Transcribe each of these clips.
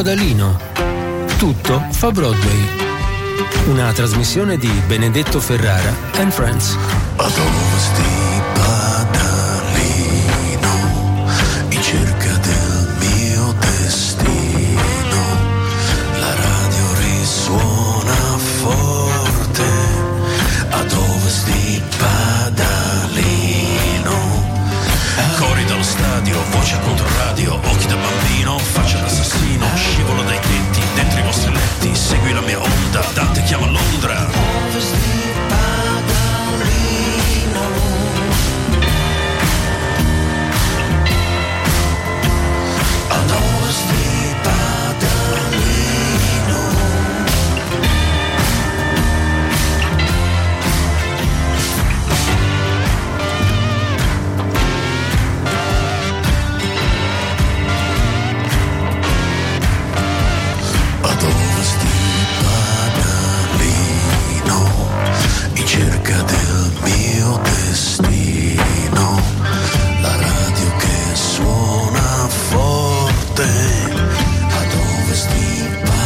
Padalino. Tutto fa Broadway. Una trasmissione di Benedetto Ferrara and Friends. Stadio, voce contro radio, occhi da bambino, faccia d'assassino, scivolo dai tetti, dentro i vostri letti, segui la mia onda, Dante chiama Londra. In cerca del mio destino, la radio che suona forte. Ad ovest di Padalino,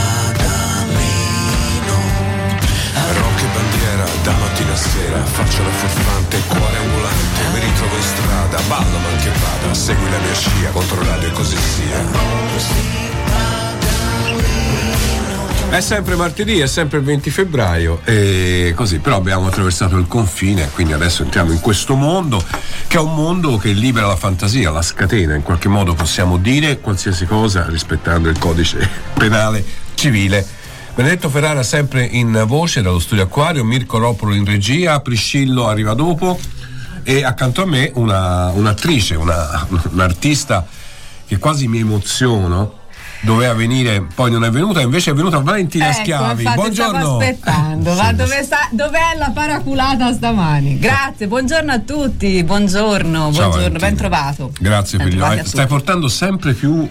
rock e bandiera da mattina a sera, faccia la furfante, cuore ambulante, mi ritrovo in strada, ballo man che vada, segui la mia scia, controllare e così sia. È sempre martedì, è sempre il 20 febbraio e così, però abbiamo attraversato il confine, quindi adesso entriamo in questo mondo che è un mondo che libera la fantasia, la scatena, in qualche modo possiamo dire qualsiasi cosa rispettando il codice penale civile. Benedetto Ferrara sempre in voce dallo studio Acquario, Mirko Ropolo in regia, Priscillo arriva dopo e accanto a me una, un'attrice, una, un'artista che quasi mi emoziono. Doveva venire, poi non è venuta, invece è venuta Valentina Ecco, Schiavi. Buongiorno. Stavo aspettando, ma Sì, dove sta, dov'è la paraculata stamani? Grazie, buongiorno a tutti, buongiorno, buongiorno, ben trovato. Grazie Ben Eh, a Stai tutti. portando sempre più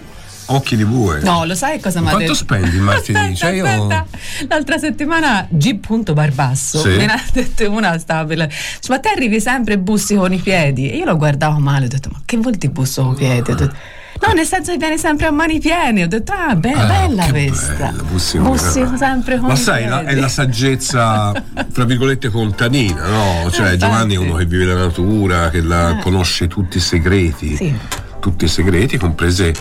occhi di bue. No, lo sai cosa mi ha Quanto detto? spendi il martedì? Cioè, io-. L'altra settimana G. Barbasso Sì. me ne ha detto una stava per la- Dice, ma te arrivi sempre e bussi con i piedi e io lo guardavo male ho detto ma che vuol dire busso con i piedi? Ho detto, no nel senso che vieni sempre a mani piene ho detto ah be- Ah, bella questa bello, bussi con- bussi sempre con Ma sai, la- è la saggezza, tra virgolette, contadina, no? Cioè, Eh, Giovanni è uno che vive la natura, che la- Eh. conosce tutti i segreti. Sì. Tutti i segreti, comprese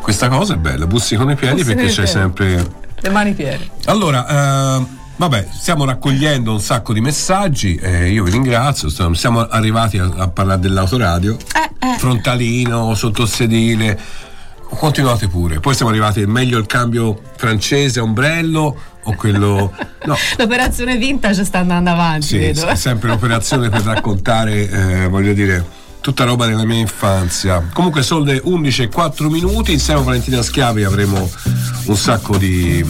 questa cosa è bella, bussi con i piedi Bussi perché c'è piedi. sempre. le mani piene Allora, eh, vabbè, stiamo raccogliendo un sacco di messaggi, eh, io vi ringrazio, stiamo- siamo arrivati a, a parlare dell'autoradio, Eh, frontalino, sottosedile, continuate pure, poi siamo arrivati, meglio il cambio francese ombrello o quello... No, l'operazione vintage sta andando avanti sì, vedo. è sempre l'operazione per raccontare, eh, voglio dire, tutta roba della mia infanzia. Comunque sono le 11 e 4 minuti, insieme a Valentina Schiavi avremo un sacco di,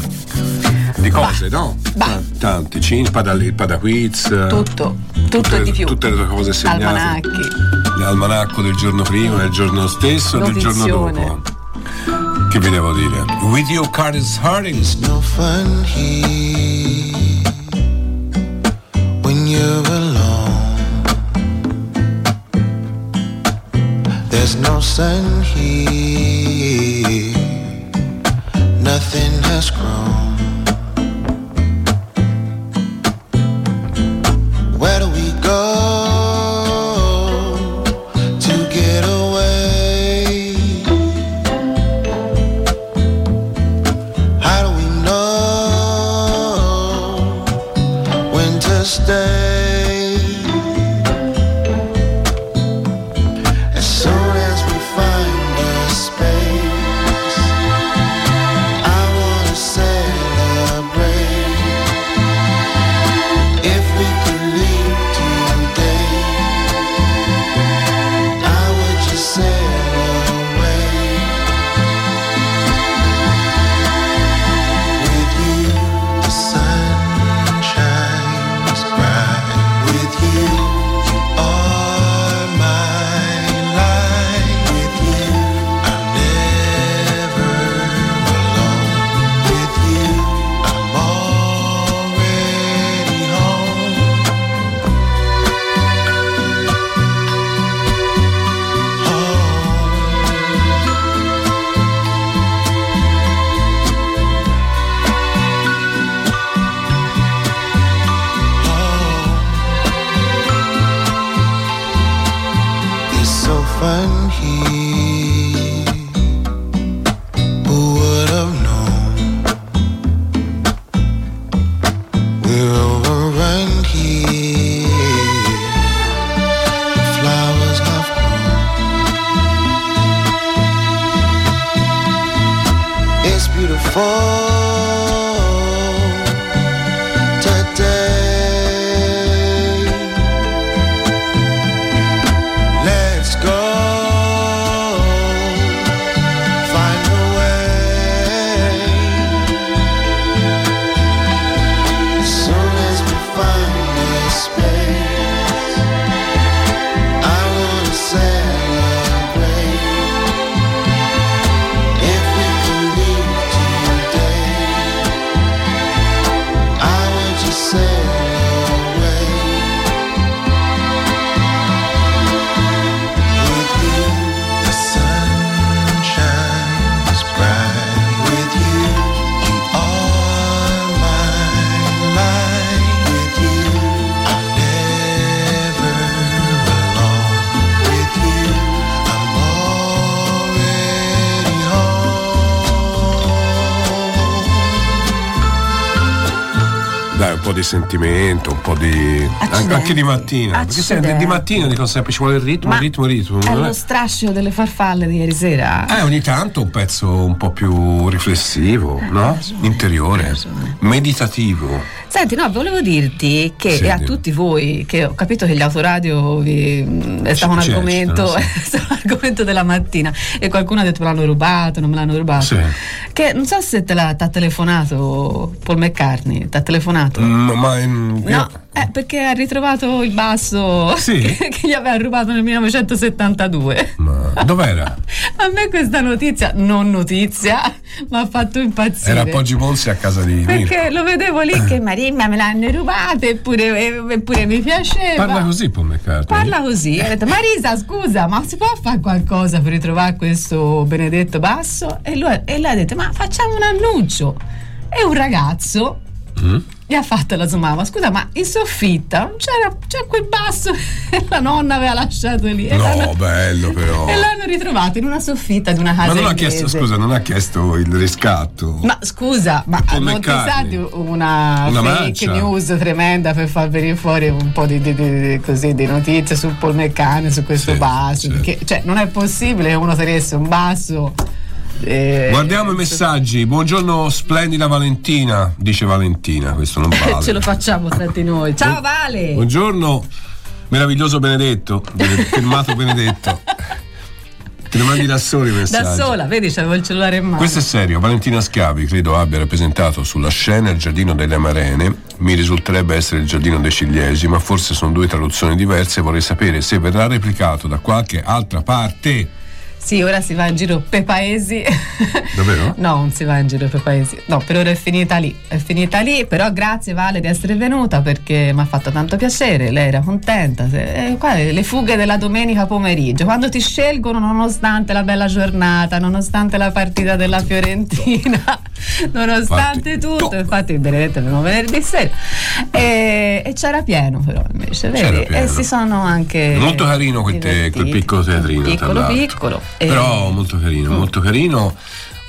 di cose, no? Bah. Tanti, cin, il pada, il padaquiz, tutto tutto tutte, e di più tutte le tue cose segnate. almanacchi L'almanacco del giorno prima, del giorno stesso, del giorno dopo. Che vi devo dire? With you, Curtis Hardings. no fun here when you're alone. There's no sun here, nothing has grown. Di sentimento, un po' di. Accidenti. Anche di mattina. Perché senti, di Accidenti. mattina dico sempre ci vuole il ritmo, Ma il ritmo, il ritmo. È lo strascio delle farfalle di ieri sera. Eh, ogni tanto un pezzo un po' più riflessivo, no? ragione, Interiore, meditativo. Senti, no, volevo dirti che Sì, e a tutti voi, che ho capito che gli autoradio vi- è stato un argomento, sì. è stato un argomento della mattina e qualcuno ha detto me l'hanno rubato, non me l'hanno rubato. Sì. Che non so se te l'ha telefonato Paul McCartney, ti ha telefonato? Mm, ma mm, No, io- eh, perché ha ritrovato il basso Sì? che, che gli aveva rubato nel 1972. ma dov'era? A me questa notizia, non notizia, mi ha fatto impazzire. Era Poggi Ponzi a casa di. Perché lo vedevo lì che Marimma me l'hanno rubata eppure, eppure mi piaceva. Parla così Paul McCartney. Parla così. Ha detto, Marisa, scusa, ma si può fare qualcosa per ritrovare questo benedetto basso? E, lui, e lei ha detto, ma facciamo un annuncio. E un ragazzo Mm? Gli ha fatto la sua mamma, scusa, ma in soffitta c'era, c'è quel basso che la nonna aveva lasciato lì. No, l'hanno- bello però. E l'hanno ritrovato in una soffitta di una casa Ma non ha inglese. chiesto, scusa, non ha chiesto il riscatto. Ma scusa, ma McCartney. di una, Una fake mancia. news tremenda per far venire fuori un po' di, di- di- così, di notizie su Paul McCartney, su questo Sì, basso? certo. Perché, cioè, non è possibile che uno tenesse un basso. Eh, Guardiamo i messaggi. Buongiorno, splendida Valentina, dice Valentina, questo non vale. Ce lo facciamo tra di noi. Ciao Vale! Buongiorno, meraviglioso Benedetto, bene- firmato Benedetto. Te ne mandi da soli messaggi. Da sola, vedi, c'avevo il cellulare in mano. Questo è serio, Valentina Schiavi credo abbia rappresentato sulla scena il giardino delle Amarene, mi risulterebbe essere il giardino dei Ciliegi, ma forse sono due traduzioni diverse vorrei sapere se verrà replicato da qualche altra parte. Sì, ora si va in giro per paesi. Davvero? no, non si va in giro per paesi. No, per ora è finita lì. È finita lì, però grazie Vale di essere venuta perché mi ha fatto tanto piacere. Lei era contenta. Eh, qua le fughe della domenica pomeriggio, quando ti scelgono nonostante la bella giornata, nonostante la partita della Fiorentina, nonostante Infatti, tutto. to- Infatti, Benedetto è venerdì sera. E, e c'era pieno però invece, vedi? E si sono anche. Molto carino quel, te- quel piccolo teatrino. Piccolo, piccolo. E- Però molto carino, molto carino.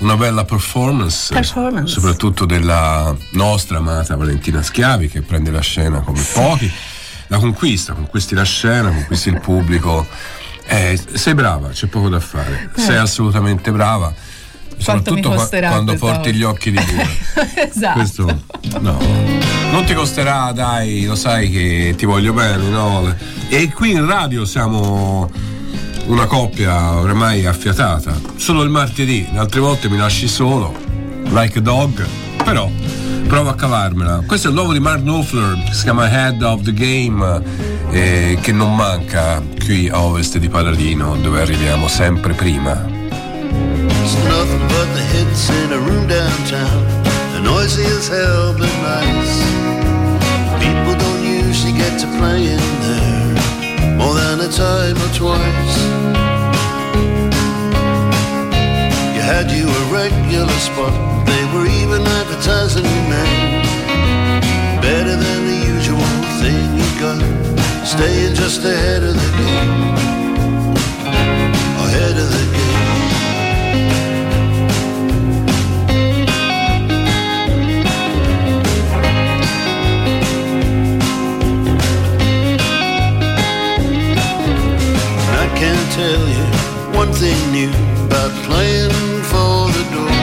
Una bella performance, Performance. soprattutto della nostra amata Valentina Schiavi che prende la scena come pochi, la conquista, conquisti la scena, conquisti il pubblico. Eh, sei brava, c'è poco da fare, sei assolutamente brava. Eh. Quanto Soprattutto qua- quando porti gli occhi di Dio. esatto. Questo no. Non ti costerà, dai, lo sai che ti voglio bene, no? E qui in radio siamo una coppia oramai affiatata. Solo il martedì, le altre volte mi lasci solo, like a dog, però provo a cavarmela. Questo è il nuovo di Mark Knopfler, si chiama Head of the Game, eh, che non manca qui a ovest di Paladino, dove arriviamo sempre prima. It's more than a time or twice. You had you a regular spot. They were even advertising your name. Better than the usual thing you got. Staying just ahead of the game. Ahead of the game. tell you one thing new about playing for the door.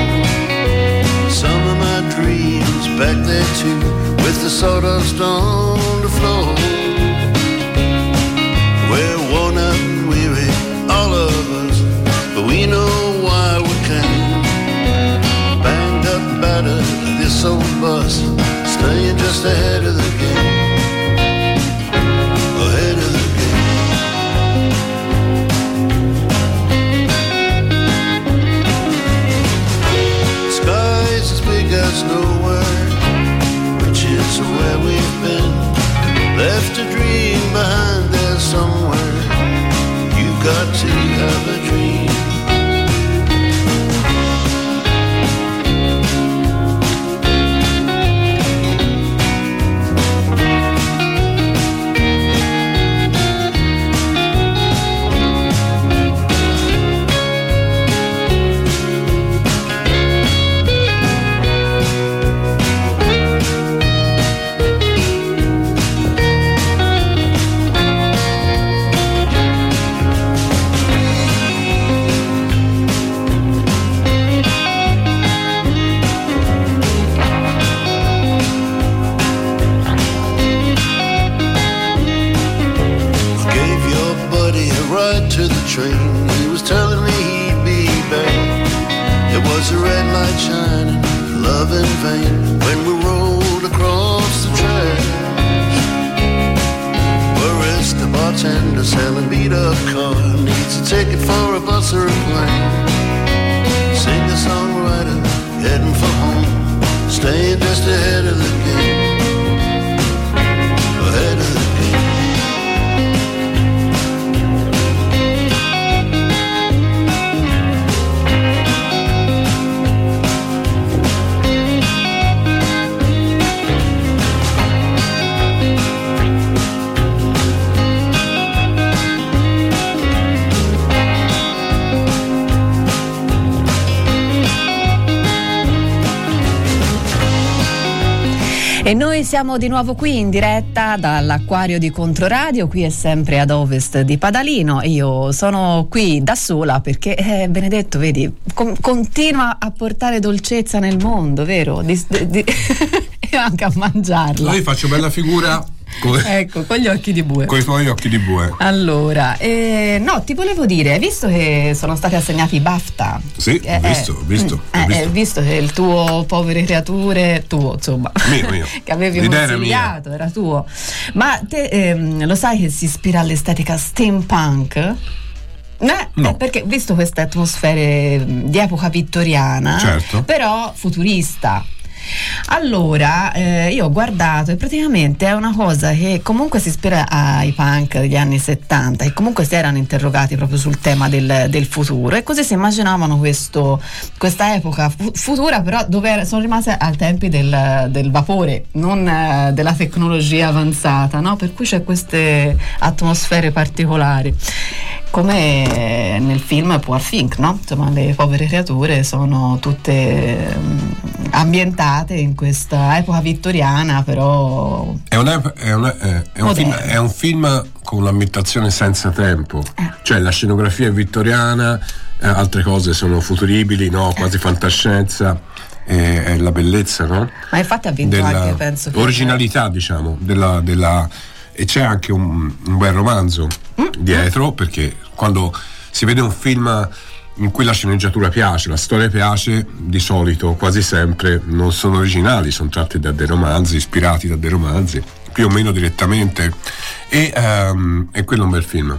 Some of my dreams back there too, with the sawdust on the floor. We're worn out and weary, all of us, but we know why we came. Banged up, battered, this old bus, staying just ahead of the game. the siamo di nuovo qui in diretta dall'acquario di Controradio, qui è sempre ad ovest di Padalino. Io sono qui da sola perché eh, Benedetto, vedi, com- continua a portare dolcezza nel mondo, vero? Di- di- e anche a mangiarla. Io faccio bella figura con, Ecco, con gli occhi di bue. con i tuoi occhi di bue. Allora, eh, no, ti volevo dire, hai visto che sono stati assegnati i BAFTA? Sì, ho visto, ho visto, eh, ho visto. eh, visto che il tuo povere creature, tuo insomma, Mio, mio. che avevi L'idea era consigliato, era, tuo. Ma te ehm, lo sai che si ispira all'estetica steampunk? Eh, No. eh, perché visto queste atmosfere mh, di epoca vittoriana, Certo. però futurista. Allora, eh, io ho guardato e praticamente è una cosa che comunque si ispira ai punk degli anni 70 e comunque si erano interrogati proprio sul tema del, del futuro e così si immaginavano questo, questa epoca fu- futura però dove era- sono rimase ai tempi del, del vapore, non eh, della tecnologia avanzata, no? per cui c'è queste atmosfere particolari. Come nel film Poor Think, no? Insomma, le povere creature sono tutte mm, ambientate in questa epoca vittoriana, però È, una- è eh, è un film, è un film con un'ambientazione senza tempo, cioè la scenografia è vittoriana, eh, altre cose sono futuribili, no? quasi fantascienza, eh, è la bellezza, no? Ma infatti ha vinto anche, penso che- originalità, diciamo, della, della- e c'è anche un, un bel romanzo Mm. dietro, perché quando si vede un film in cui la sceneggiatura piace, la storia piace, di solito, quasi sempre, non sono originali, sono tratti da dei romanzi, ispirati da dei romanzi, più o meno direttamente, e, ehm, e quello è un bel film.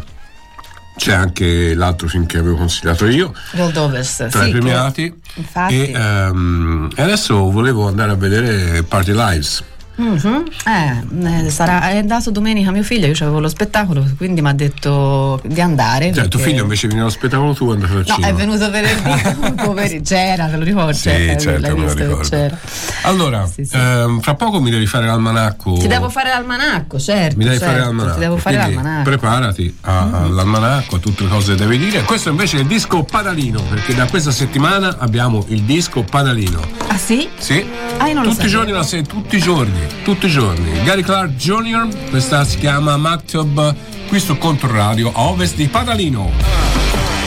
C'è anche l'altro film che avevo consigliato io, Gold Overs, tra sì, i che- premiati. infatti. E, ehm, e adesso volevo andare a vedere Party Lives. Mhm. Eh, eh, sarà, è andato domenica mio figlio, io avevo lo spettacolo, quindi mi ha detto di andare. Cioè, tuo perché- figlio invece viene allo spettacolo tu è andato al No, cinema. è venuto venerdì, poveri- c'era, te lo ricordi? Sì, Eh, certo, me lo ricordo. c'era. Allora, Sì, sì. ehm, fra poco mi devi fare l'almanacco. Ti devo fare l'almanacco, certo. Mi devi certo, fare l'almanacco. Ti devo fare l'almanacco. Preparati a- all'almanacco, a tutte le cose che devi dire. Questo invece è il disco Padalino, perché da questa settimana abbiamo il disco Padalino. Ah sì? Sì? Ah, io non lo tutti i giorni tutti i giorni, tutti i giorni. Gary Clark Jr., questa si chiama Maktub, qui su Controradio a ovest di Padalino.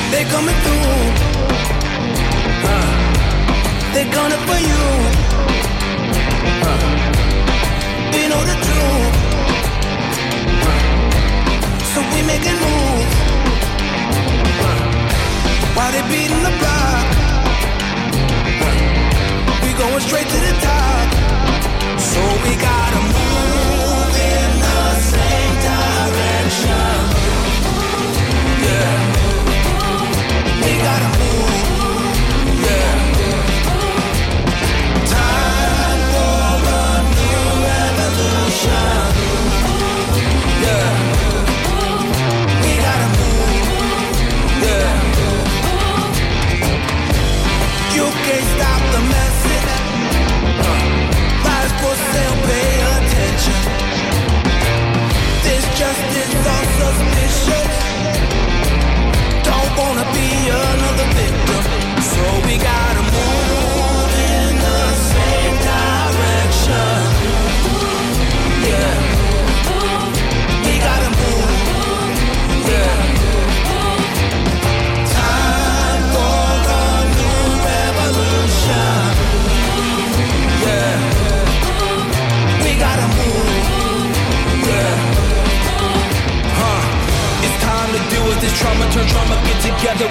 They're coming through. Uh, they're gonna for you. Uh, know the truth. So we make it move. While they beating the block, we going straight to the top. So we gotta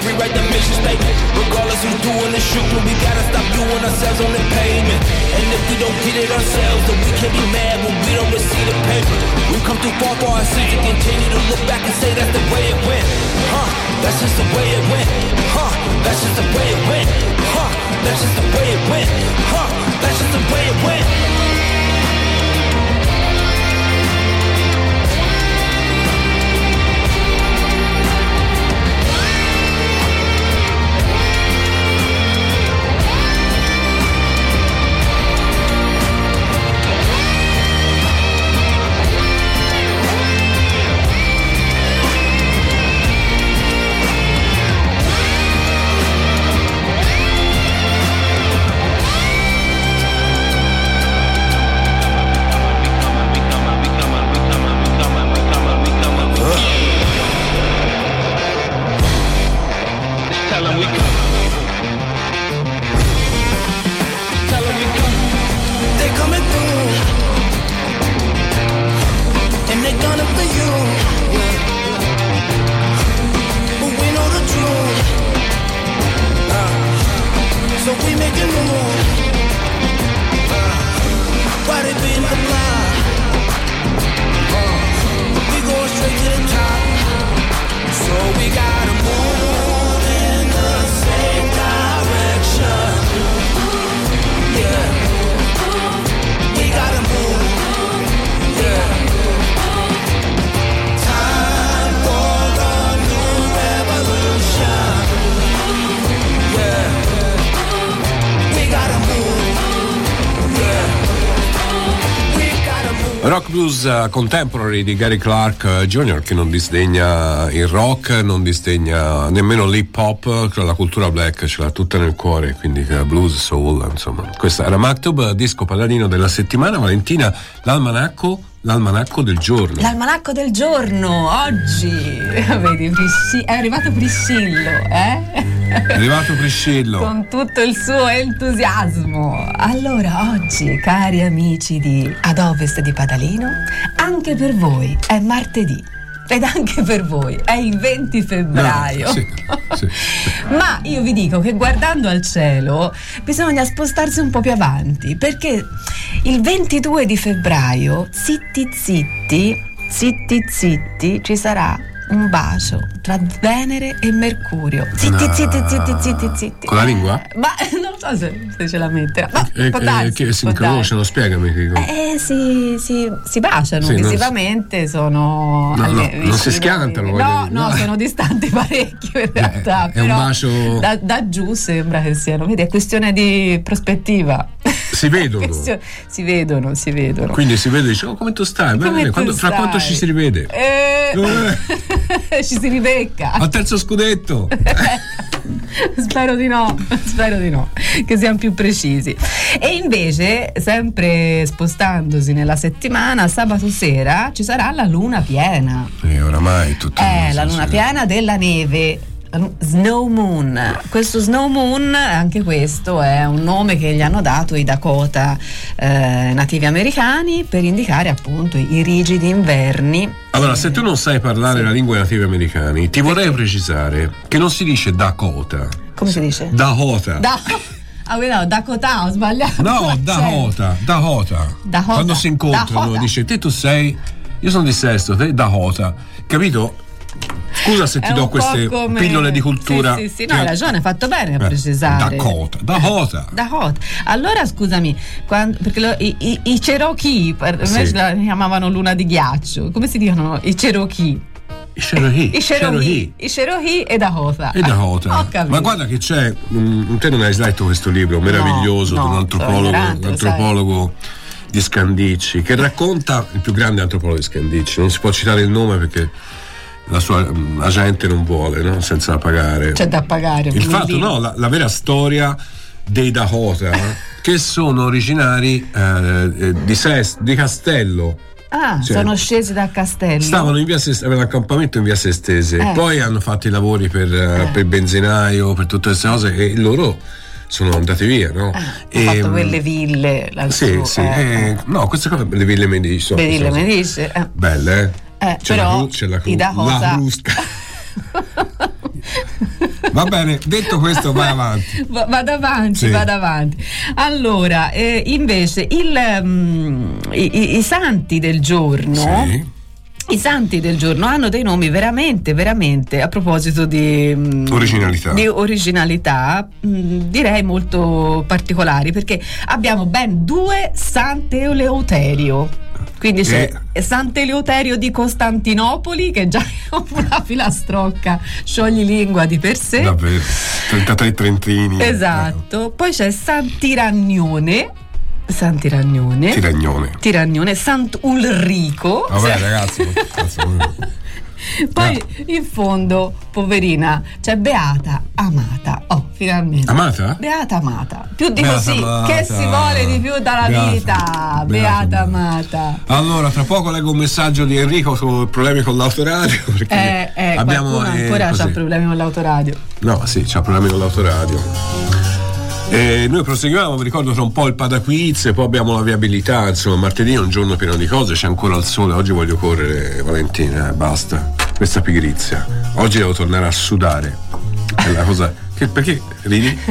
rewrite the mission statement. Regardless who's doing the shooting, we gotta stop viewing ourselves on the pavement. And if we don't get it ourselves, then we can be mad when we don't receive the paper. We've come too far for our sins to continue to look back and say that's the way it went. Huh, that's just the way it went. Huh, that's just the way it went. Huh, that's just the way it went. Huh, that's just the way it went. Blues eh, contemporary di Gary Clark eh, Jr. che non disdegna il rock, non disdegna nemmeno l'hip hop, che la cultura black ce l'ha tutta nel cuore, quindi eh, blues, soul, insomma. Questa era Maktub, disco paladino della settimana. Valentina, l'almanacco, l'almanacco del giorno. L'almanacco del giorno, oggi. Vedi, è arrivato Priscillo, eh? È arrivato Priscillo. Con tutto il suo entusiasmo. Allora, oggi, cari amici di Ad Ovest di Padalino, anche per voi è martedì. Ed anche per voi è il 20 febbraio. Ah, sì, sì, sì. Ma io vi dico che guardando al cielo bisogna spostarsi un po' più avanti perché il 22 di febbraio, zitti zitti, zitti zitti, ci sarà un bacio tra Venere e Mercurio. Zitti No. zitti zitti zitti zitti. Con la lingua? Eh, Ma non so se, se ce la metterà. Ma Eh, può eh, darsi, che si può incrociano, spiegami. che- Eh, si, si, si baciano Sì, non si- visivamente, sono. No, no, alle- non si schiantano, No, no, No. sono distanti parecchio in realtà. è un però bacio- Da, da giù sembra che siano. Vedi, è questione di prospettiva. Si vedono. Si vedono, si vedono. Quindi si vede e dice, oh, come tu stai? Come bene. tu Quando- fra stai? quanto ci si rivede? Eh, ci si ribecca. Al terzo scudetto. spero di no, spero di no, che siamo più precisi. E invece, sempre spostandosi nella settimana, sabato sera ci sarà la luna piena. E oramai tutto. Eh, la luna piena della neve. Snow Moon. Questo Snow Moon, anche questo è un nome che gli hanno dato i Dakota eh, nativi americani per indicare appunto i rigidi inverni. Allora, se tu non sai parlare la lingua dei nativi americani, ti vorrei precisare che non si dice Dakota, Come si dice? Dakota. Da- ah, no, Dakota, ho sbagliato. No, l'accento. Dakota, Dakota. Dakota. Quando si incontrano Dakota. dice te tu sei, io sono di Sesto, te Dakota. Capito? Scusa se ti do queste come- pillole di cultura. Sì, sì, sì, no, hai ragione, hai fatto bene a precisare. Dakota, Dakota. Dakota. Allora scusami, quando- perché lo- i, i- i Cherokee, per me Sì. la chiamavano luna di ghiaccio, come si dicono i Cherokee? I Cherokee. I Cherokee, i Cherokee e Dakota. E Dakota. Ma guarda che c'è, mm, te non hai letto questo libro meraviglioso No, di un no, antropologo, un antropologo di Scandicci che racconta il più grande antropologo di Scandicci. Non si può citare il nome perché la sua mm, agente non vuole, no? senza pagare. C'è da pagare. il fatto, millino. no, la, la vera storia dei Dakota che sono originari eh, eh, di, Ses- di Castello. Ah, Cioè, sono scesi dal castello. Stavano in via Sest- avevano accampamento in via Sestese, Eh. poi hanno fatto i lavori per, eh, per il benzinaio, per tutte queste cose e loro sono andati via, no? Ah, Hanno E, fatto mm, quelle ville. Sì, sì, eh, eh, no, queste cose le ville Medici sono, Le ville Medici, eh. Belle, eh? Eh, c'è, però la cru- c'è la cru- la crusca. Va bene, detto questo, vai avanti. Va- Vado avanti, Sì. vado avanti. Allora, eh, invece, il, mm, i, i- i santi del giorno. Sì. I santi del giorno hanno dei nomi veramente, veramente, a proposito di mm, Originalità. di originalità, mm, direi molto particolari, perché abbiamo ben due Sant'Eleuterio. Quindi c'è Sant'Eleuterio di Costantinopoli, che già è una filastrocca scioglilingua di per sé. Davvero, 33 trentini. Esatto. Poi c'è Sant'Iragnone. Sant'Iragnone. Tiragnone. Tiragnone, Sant'Ulrico. Vabbè ragazzi, Poi in fondo, poverina, c'è Beata Amata. Oh, finalmente. Amata? Beata Amata. Più di Beata così, Amata. che si vuole di più dalla Beata- vita? Beata Beata Amata. Amata. Allora, tra poco leggo un messaggio di Enrico su problemi con l'autoradio. Perché Eh, eh, abbiamo eh, ancora ha problemi con l'autoradio. No, sì, c'ha problemi con l'autoradio. E noi proseguiamo, vi ricordo tra un po' il Padaquiz e poi abbiamo la viabilità, insomma martedì è un giorno pieno di cose, c'è ancora il sole, oggi voglio correre Valentina, eh, basta, questa pigrizia. Oggi devo tornare a sudare. È la cosa. Che, perché ridi?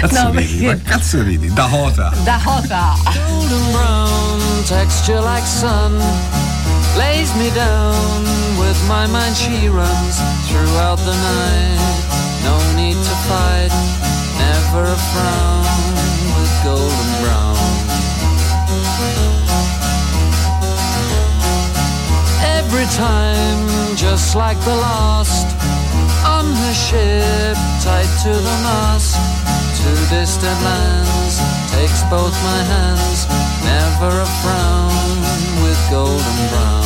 Cazzo No, ridi? perché- Ma cazzo ridi? Dakota! Dakota. golden brown texture like sun lays me down with my mind she runs throughout the night no need to fight never a frown with golden brown. Every time just like the last on her ship tied to the mast to distant lands takes both my hands. Never a frown with golden brown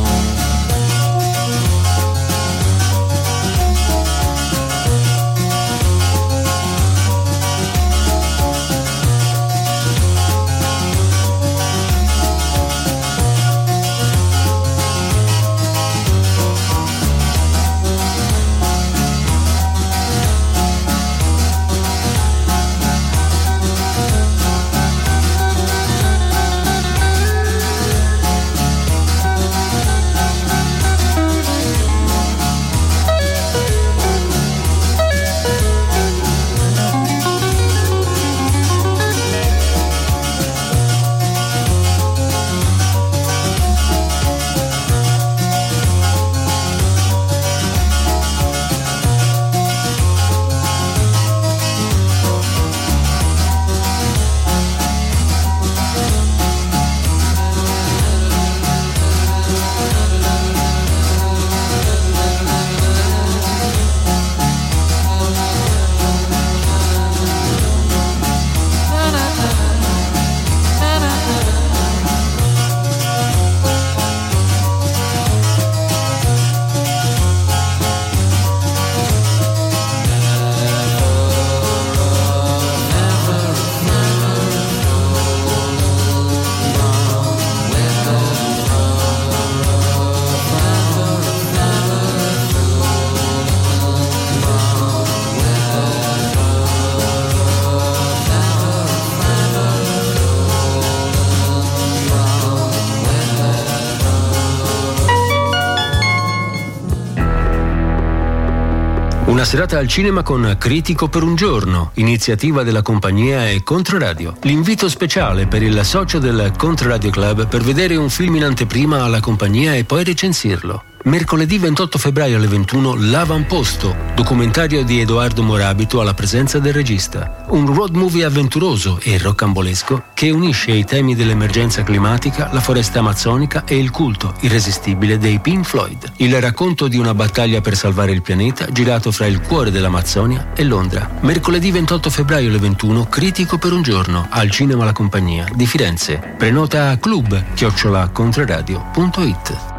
Serata al cinema con Critico per un giorno, iniziativa della compagnia e Controradio. L'invito speciale per il socio del Controradio Club per vedere un film in anteprima alla compagnia e poi recensirlo. Mercoledì 28 febbraio alle 21 L'Avamposto, documentario di Edoardo Morabito alla presenza del regista. Un road movie avventuroso e roccambolesco che unisce i temi dell'emergenza climatica, la foresta amazzonica e il culto irresistibile dei Pink Floyd. Il racconto di una battaglia per salvare il pianeta girato fra il cuore dell'Amazzonia e Londra. Mercoledì 28 febbraio alle 21 Critico per un giorno al Cinema La Compagnia di Firenze. Prenota a club chiocciolacontroradio.it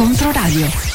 Controradio.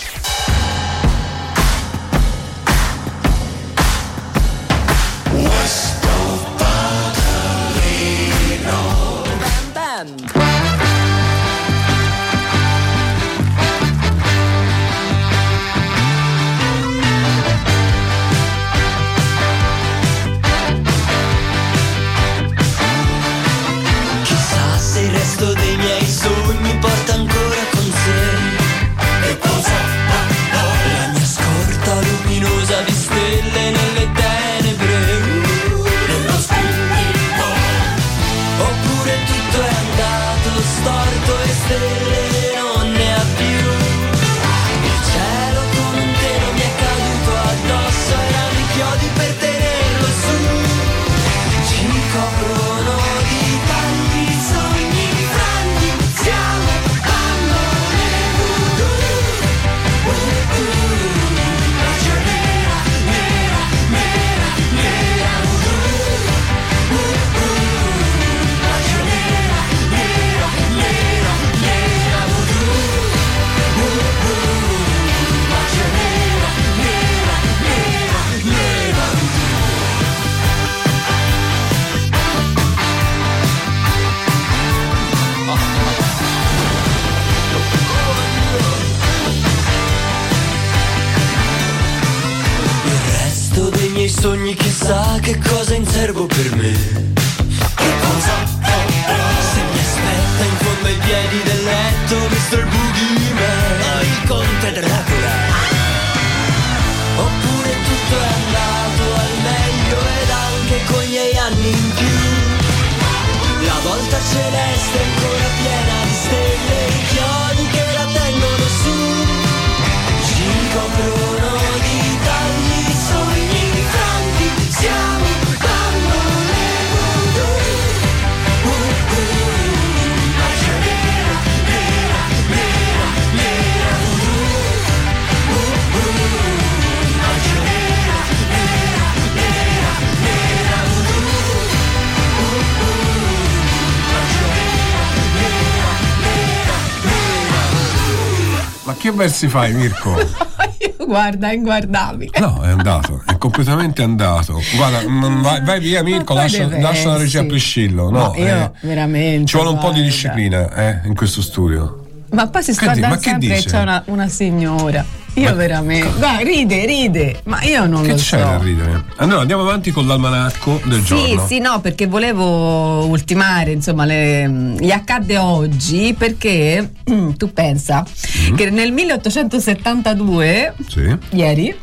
Versi fai, Mirko? Guarda, è inguardabile. No, è andato, è completamente andato. Guarda, mm, vai, vai via, Mirko, lascia, lascia la regia a. Priscillo. No, No, io eh, veramente, Ci vuole un po' di disciplina eh, in questo studio. Ma poi si sta dando sempre dice? c'è una, una signora. Io Ma- veramente. Guarda, ride, ride. Ma io non Che lo c'è so. da ridere? Allora andiamo avanti con l'almanacco del Sì, giorno. sì, no, perché volevo ultimare, insomma, le- gli accadde oggi perché tu pensa Mm. che nel 1872 Sì. ieri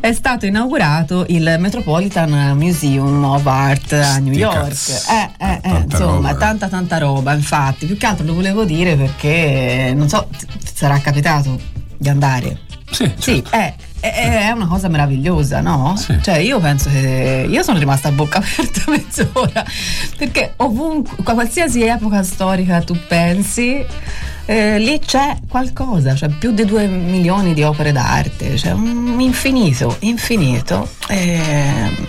è stato inaugurato il Metropolitan Museum of Art a New York. Eh, eh, eh, insomma, roba. tanta tanta roba, infatti. Più che altro lo volevo dire perché non so, sarà capitato di andare. Sì, Sì, certo. è, è- è una cosa meravigliosa, no? Sì. Cioè, io penso che io sono rimasta a bocca aperta mezz'ora perché ovunque, a qualsiasi epoca storica tu pensi, eh, lì c'è qualcosa, cioè più di due milioni di opere d'arte, cioè un infinito, infinito. eh,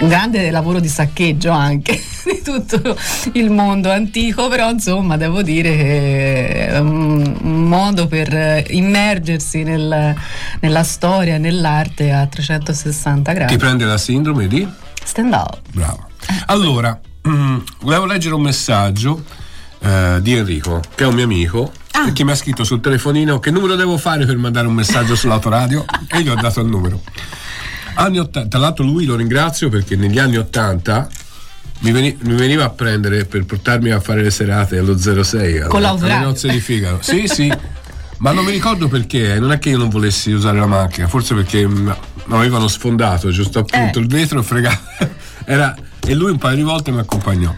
un grande lavoro di saccheggio anche di tutto il mondo antico, però insomma devo dire che è un, un modo per immergersi nel- nella storia e nell'arte a 360 gradi. Ti prende la sindrome di? Stand up. Bravo. Allora, mm, volevo leggere un messaggio eh, di Enrico, che è un mio amico, Ah. che mi ha scritto sul telefonino che numero devo fare per mandare un messaggio sull'autoradio e gli ho dato il numero. Anni 80, tra l'altro lui lo ringrazio perché negli anni 80 mi, veni- mi veniva a prendere per portarmi a fare le serate allo 06 alle- Con l'autoradio. alle nozze di Figaro. Sì, sì. Ma non mi ricordo perché, non è che io non volessi usare la macchina, forse perché mi avevano sfondato giusto appunto Eh. il vetro fregava. Era, e lui un paio di volte mi accompagnò.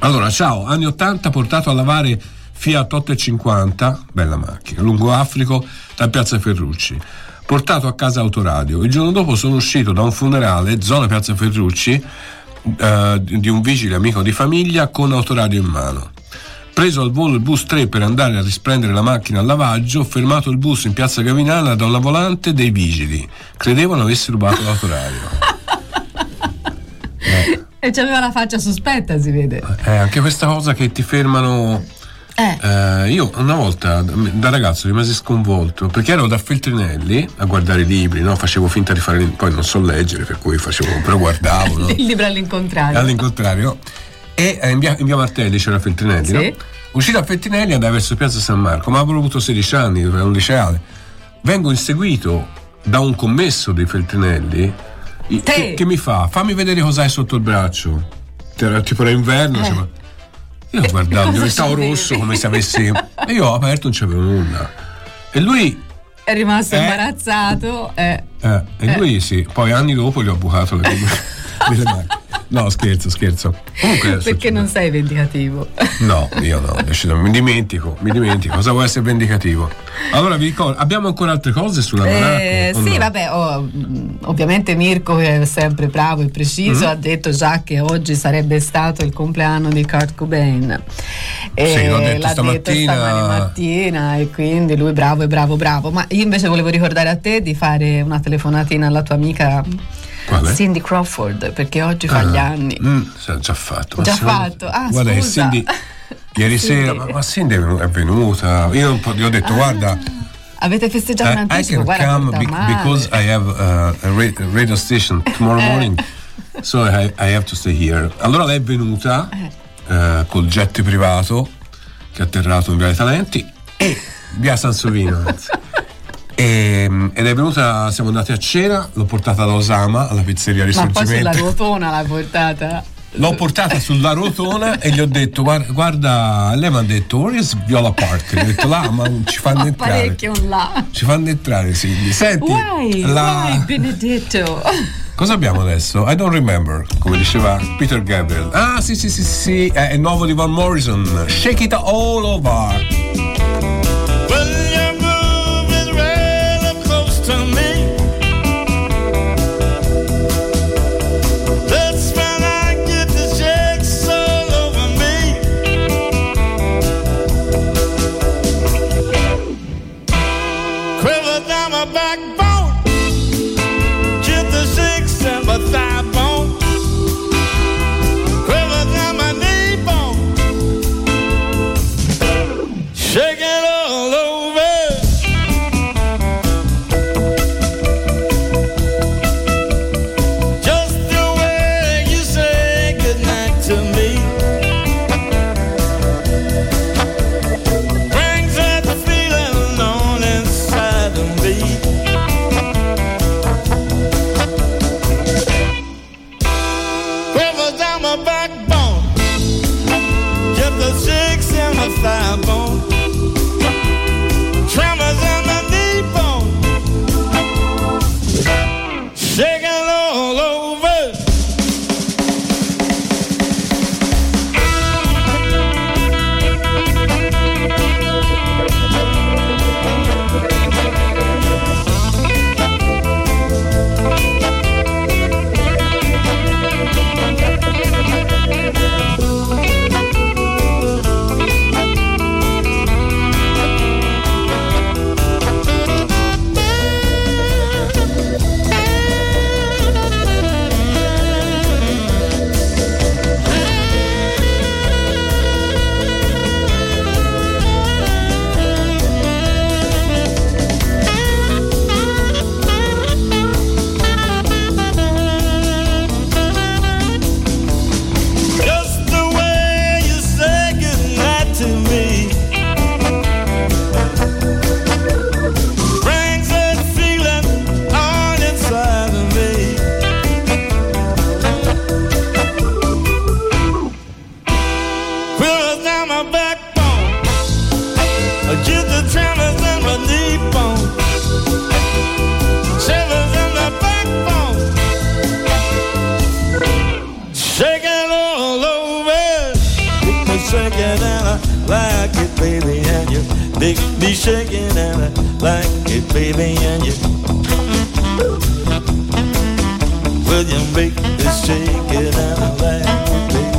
Allora, ciao, anni 80 portato a lavare Fiat 850, bella macchina, lungo Africo da Piazza Ferrucci. Portato a casa autoradio. Il giorno dopo sono uscito da un funerale, zona Piazza Ferrucci, eh, di un vigile amico di famiglia con autoradio in mano. Preso al volo il bus 3 per andare a risprendere la macchina al lavaggio, fermato il bus in piazza Gavinana da una volante dei vigili. Credevano avessi rubato l'autoradio. E c'aveva la faccia sospetta, si vede. Eh, anche questa cosa che ti fermano. Eh. Eh, io una volta da ragazzo rimasi sconvolto perché ero da Feltrinelli a guardare i libri, no? facevo finta di fare, poi non so leggere, per cui facevo, però guardavo. no? Il libro all'incontrario. all'incontrario. E eh, in, via, in via Martelli c'era Feltrinelli, Sì. no? Uscito da Feltrinelli andai verso Piazza San Marco, ma avevo avuto 16 anni, ero un liceale. Vengo inseguito da un commesso dei Feltrinelli che, che mi fa, fammi vedere cos'hai sotto il braccio. Era tipo era inverno, Eh. cioè, ma- io guardavo, Cosa diventavo rosso come se avessi... E io ho aperto non c'avevo nulla. E lui È rimasto Eh. imbarazzato. eh. eh, e lui sì, poi anni dopo gli ho bucato le, le mani. No, scherzo, scherzo. Comunque, Perché succede. non sei vendicativo. No, io no, mi dimentico, mi dimentico. Cosa vuoi essere vendicativo? Allora vi ricordo, abbiamo ancora altre cose sulla Eh, sì, no? vabbè, oh, ovviamente Mirko che è sempre bravo e preciso ha detto già che oggi sarebbe stato il compleanno di Kurt Cobain. E Sì, l'ho detto l'ha stamattina. detto stamani mattina e quindi lui bravo e bravo bravo. Ma io invece volevo ricordare a te di fare una telefonatina alla tua amica Quale? Cindy Crawford perché oggi fa gli anni. Mm, sì, già fatto. Già fatto? Ah, guarda, scusa. Cindy, ieri Cindy. sera, ma, ma Cindy è venu- è venuta. Io gli ho detto, guarda. Avete festeggiato in Uh, I anticipo, can guarda come be- because I have uh, a a radio station tomorrow Eh. morning, so I, I have to stay here. Allora lei è venuta eh, col jet privato che è atterrato in Via dei Talenti e via Sansovino. anzi. E, ed è venuta, siamo andati a cena, l'ho portata da Osama alla pizzeria Ma poi sulla Risorgimento. ruotona l'ha portata. L'ho portata sulla rotona e gli ho detto: Guarda, guarda lei mi ha detto, where is Viola Park? Gli ho detto là, ma non ci fanno Ma entrare. parecchio là. Ci fanno entrare, Cindy. Senti, Why? la- Why Benedetto? cosa abbiamo adesso? I don't remember, come diceva Peter Gabriel. Ah, sì, sì, sì, sì, è il nuovo di Van Morrison. Shake it all over. Shake it and I like it, baby, and you. Will you make me shake it and I like it?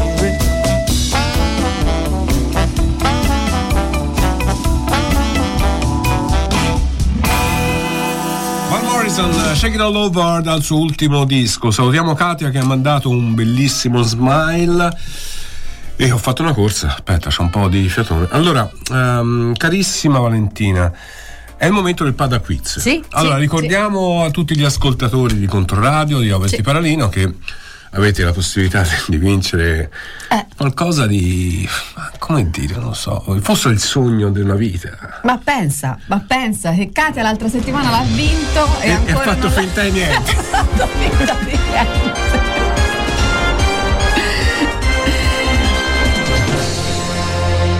Van Morrison, Shake It All Over dal suo ultimo disco. Salutiamo Katia che ha mandato un bellissimo smile. E ho fatto una corsa. Aspetta, c'è un po' di fiatone. Allora, ehm, carissima Valentina. È il momento del Pada Quiz. Sì, allora, sì, ricordiamo a tutti gli ascoltatori di Controradio, di Ovest Sì. di Paralino, che avete la possibilità di vincere Eh. qualcosa di. come dire, non lo so. Fosse il sogno di una vita. Ma pensa, ma pensa che Katia l'altra settimana l'ha vinto e, E- e ha ancora fatto finta di niente. ha fatto finta di niente.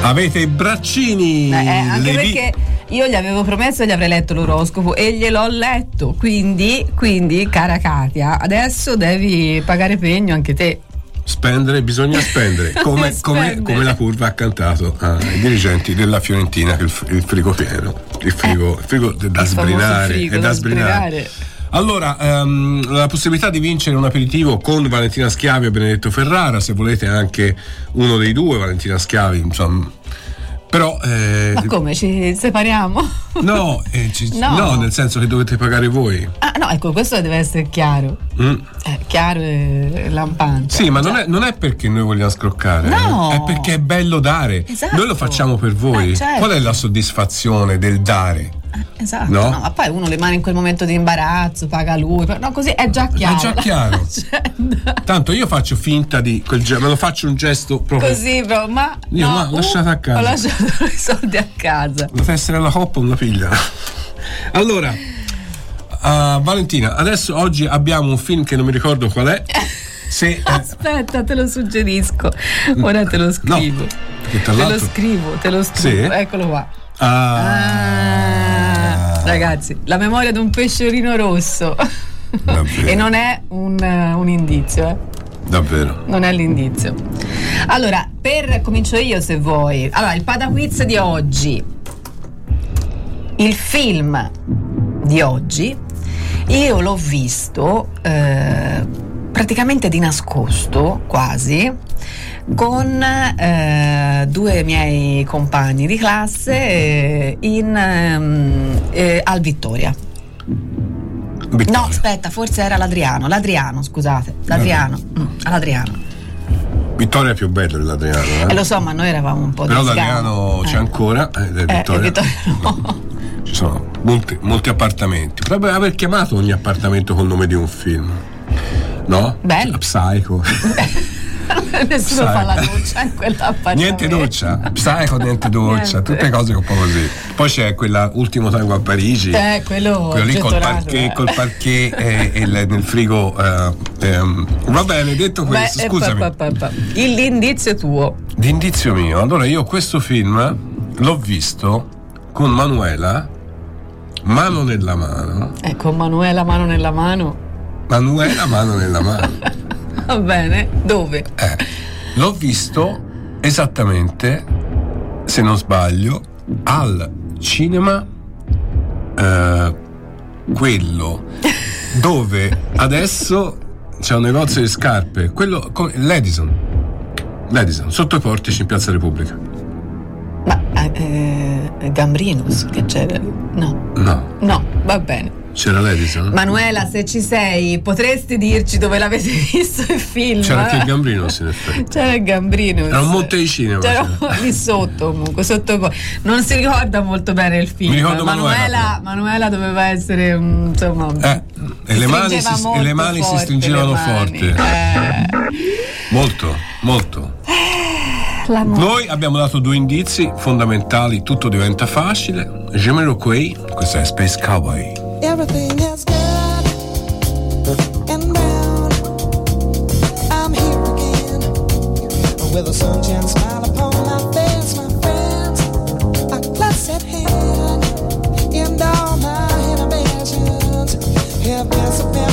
Avete i braccini. Eh, anche le perché io gli avevo promesso che gli avrei letto l'oroscopo e gliel'ho letto. Quindi, quindi, cara Katia, adesso devi pagare pegno anche te. Spendere, bisogna spendere, come, come- Spendere. come la curva ha cantato ai dirigenti della Fiorentina, che il, il frigo pieno, il frigo, il frigo da Eh. Il sbrinare, frigo da da sbrinare. sbrinare. Allora, ehm, la possibilità di vincere un aperitivo con Valentina Schiavi e Benedetto Ferrara, se volete anche uno dei due, Valentina Schiavi, insomma. Però, eh, Ma come ci separiamo? no, eh, ci- No. no, nel senso che dovete pagare voi. Ah, no, ecco, questo deve essere chiaro. Mm. Eh, chiaro e lampante. Sì, ma non è, non è perché noi vogliamo scroccare, No. eh, è perché è bello dare. Esatto. Noi lo facciamo per voi. Eh, certo. Qual è la soddisfazione del dare? Esatto, No? no? ma poi uno le mani in quel momento di imbarazzo, paga lui, no, così è già chiaro. già chiaro. Cioè, Tanto io faccio finta di quel ge- me lo faccio un gesto proprio. così, però, ma. Io, no, ma, lasciate a casa. Ho lasciato i soldi a casa. La tessera alla coppa una figlia. Allora, ah, Valentina, adesso oggi abbiamo un film che non mi ricordo qual è. Se, eh, Aspetta, te lo suggerisco. Ora te lo scrivo. tra te lo scrivo, te lo scrivo. Sì? Eccolo qua. Ah, Ah, ragazzi, la memoria di un pesciolino rosso. E non è un, eh, un indizio, eh. davvero. Non è l'indizio. Allora, per comincio io se vuoi. Allora, il Pada Quiz di oggi. Il film di oggi io l'ho visto eh, praticamente di nascosto, quasi, con eh, due miei compagni di classe eh, in, ehm, eh, al Vittoria. Vittoria. No, aspetta, forse era l'Adriano. L'Adriano, scusate. L'Adriano. Mm, all'Adriano. Vittoria è più bella dell'Adriano. eh? Eh, lo so, ma noi eravamo un po' Però di l'Adriano c'è Eh. ancora, ed è Eh, Vittoria. e Vittoria no. Ci sono molti, molti appartamenti. Potrebbe aver chiamato ogni appartamento col nome di un film. No? Bello. Psycho. Nessuno Sai. fa la doccia in quell'appartamento. niente doccia. Psycho, niente doccia. Niente. Tutte cose un po' così. Poi c'è quella Ultimo Tango a Parigi. Eh, quello, quello lì col parquet, eh. col parquet e, e il- nel frigo. eh, ehm. Va bene, detto Beh, questo, eh, scusami. pa, pa, pa, L'indizio tuo. D'indizio mio, allora io questo film l'ho visto con Manuela, mano nella mano. Ecco, Manuela mano nella mano. Manuela, mano nella mano. Va bene. Dove? Eh, l'ho visto esattamente, se non sbaglio, al cinema eh, quello dove adesso c'è un negozio di scarpe, quello come- l'Edison. L'Edison, sotto i portici in Piazza Repubblica. Ma eh, eh, Gambrinus che c'era? No. No, No, va bene. C'era l'Edison. Manuela, se ci sei, potresti dirci dove l'avete visto il film? C'era anche il Gambrinos in effetti. C'era il Gambrinus. Era un monte di cinema, C'era c'era. lì sotto comunque, sotto Non si ricorda molto bene il film. Mi ricordo Manuela, Manuela, Manuela doveva essere mm, insomma. Eh, e le mani, si, e le mani si forte, stringevano le mani. forte. Eh, Molto, molto. l'amore. Noi abbiamo dato due indizi fondamentali, tutto diventa facile. Jamiroquai, questa è Space Cowboy. Everything is good and. I'm here again with a sunshine smile upon my face, my friends. A blessed hand and all my have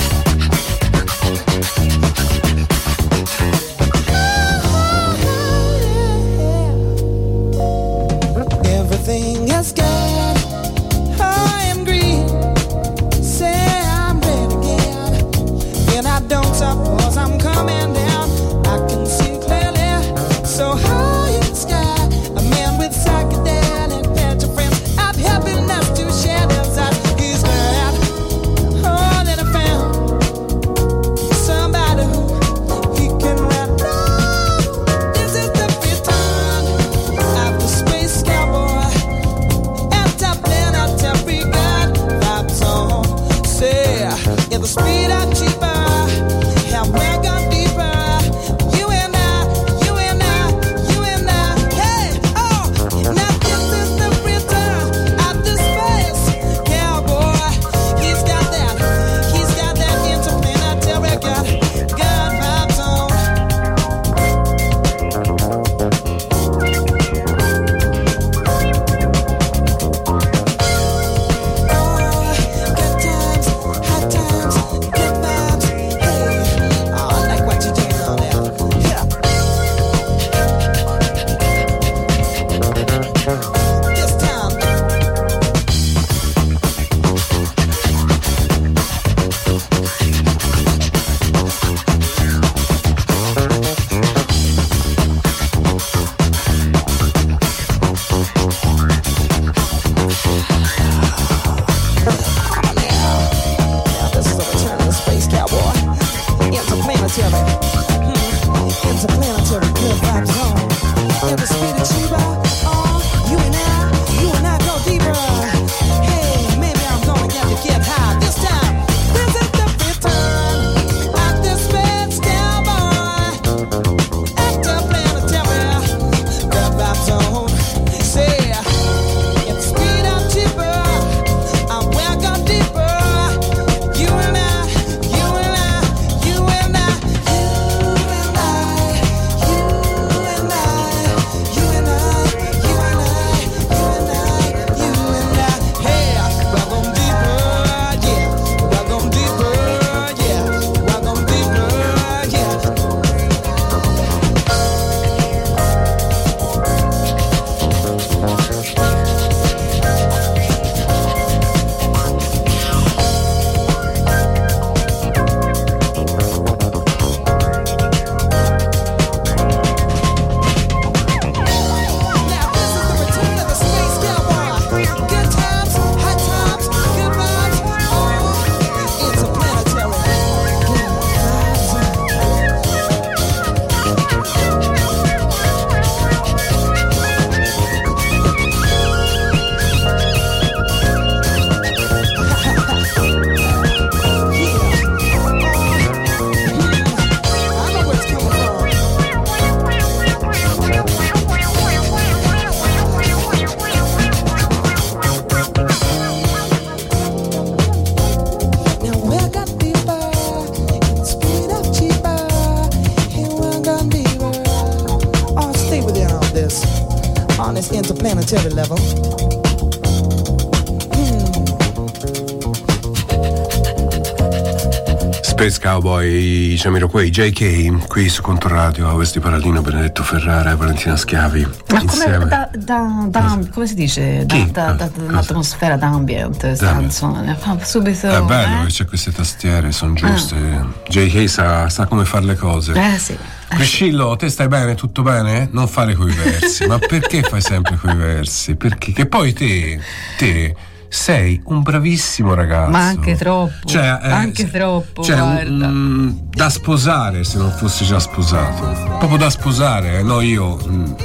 Space Cowboy, Jamiroquai, JK, qui su Controradio, a Westi Paradino, Benedetto Ferrara e Valentina Schiavi. Ma come, da, da, da, come, si dice? Da, un'atmosfera da ambient, canzone. È bello eh? che c'è queste tastiere, sono giuste. Ah. JK sa, sa, come fare le cose. Eh sì. Eh, Priscillo, te stai bene? Tutto bene? Non fare coi versi, ma perché fai sempre coi versi? Perché? Che poi te, te sei un bravissimo ragazzo. Ma anche troppo. Cioè, eh, anche troppo. Cioè, un, mh, mm, da sposare se non fossi già sposato. Proprio da sposare, eh, no io. Mh,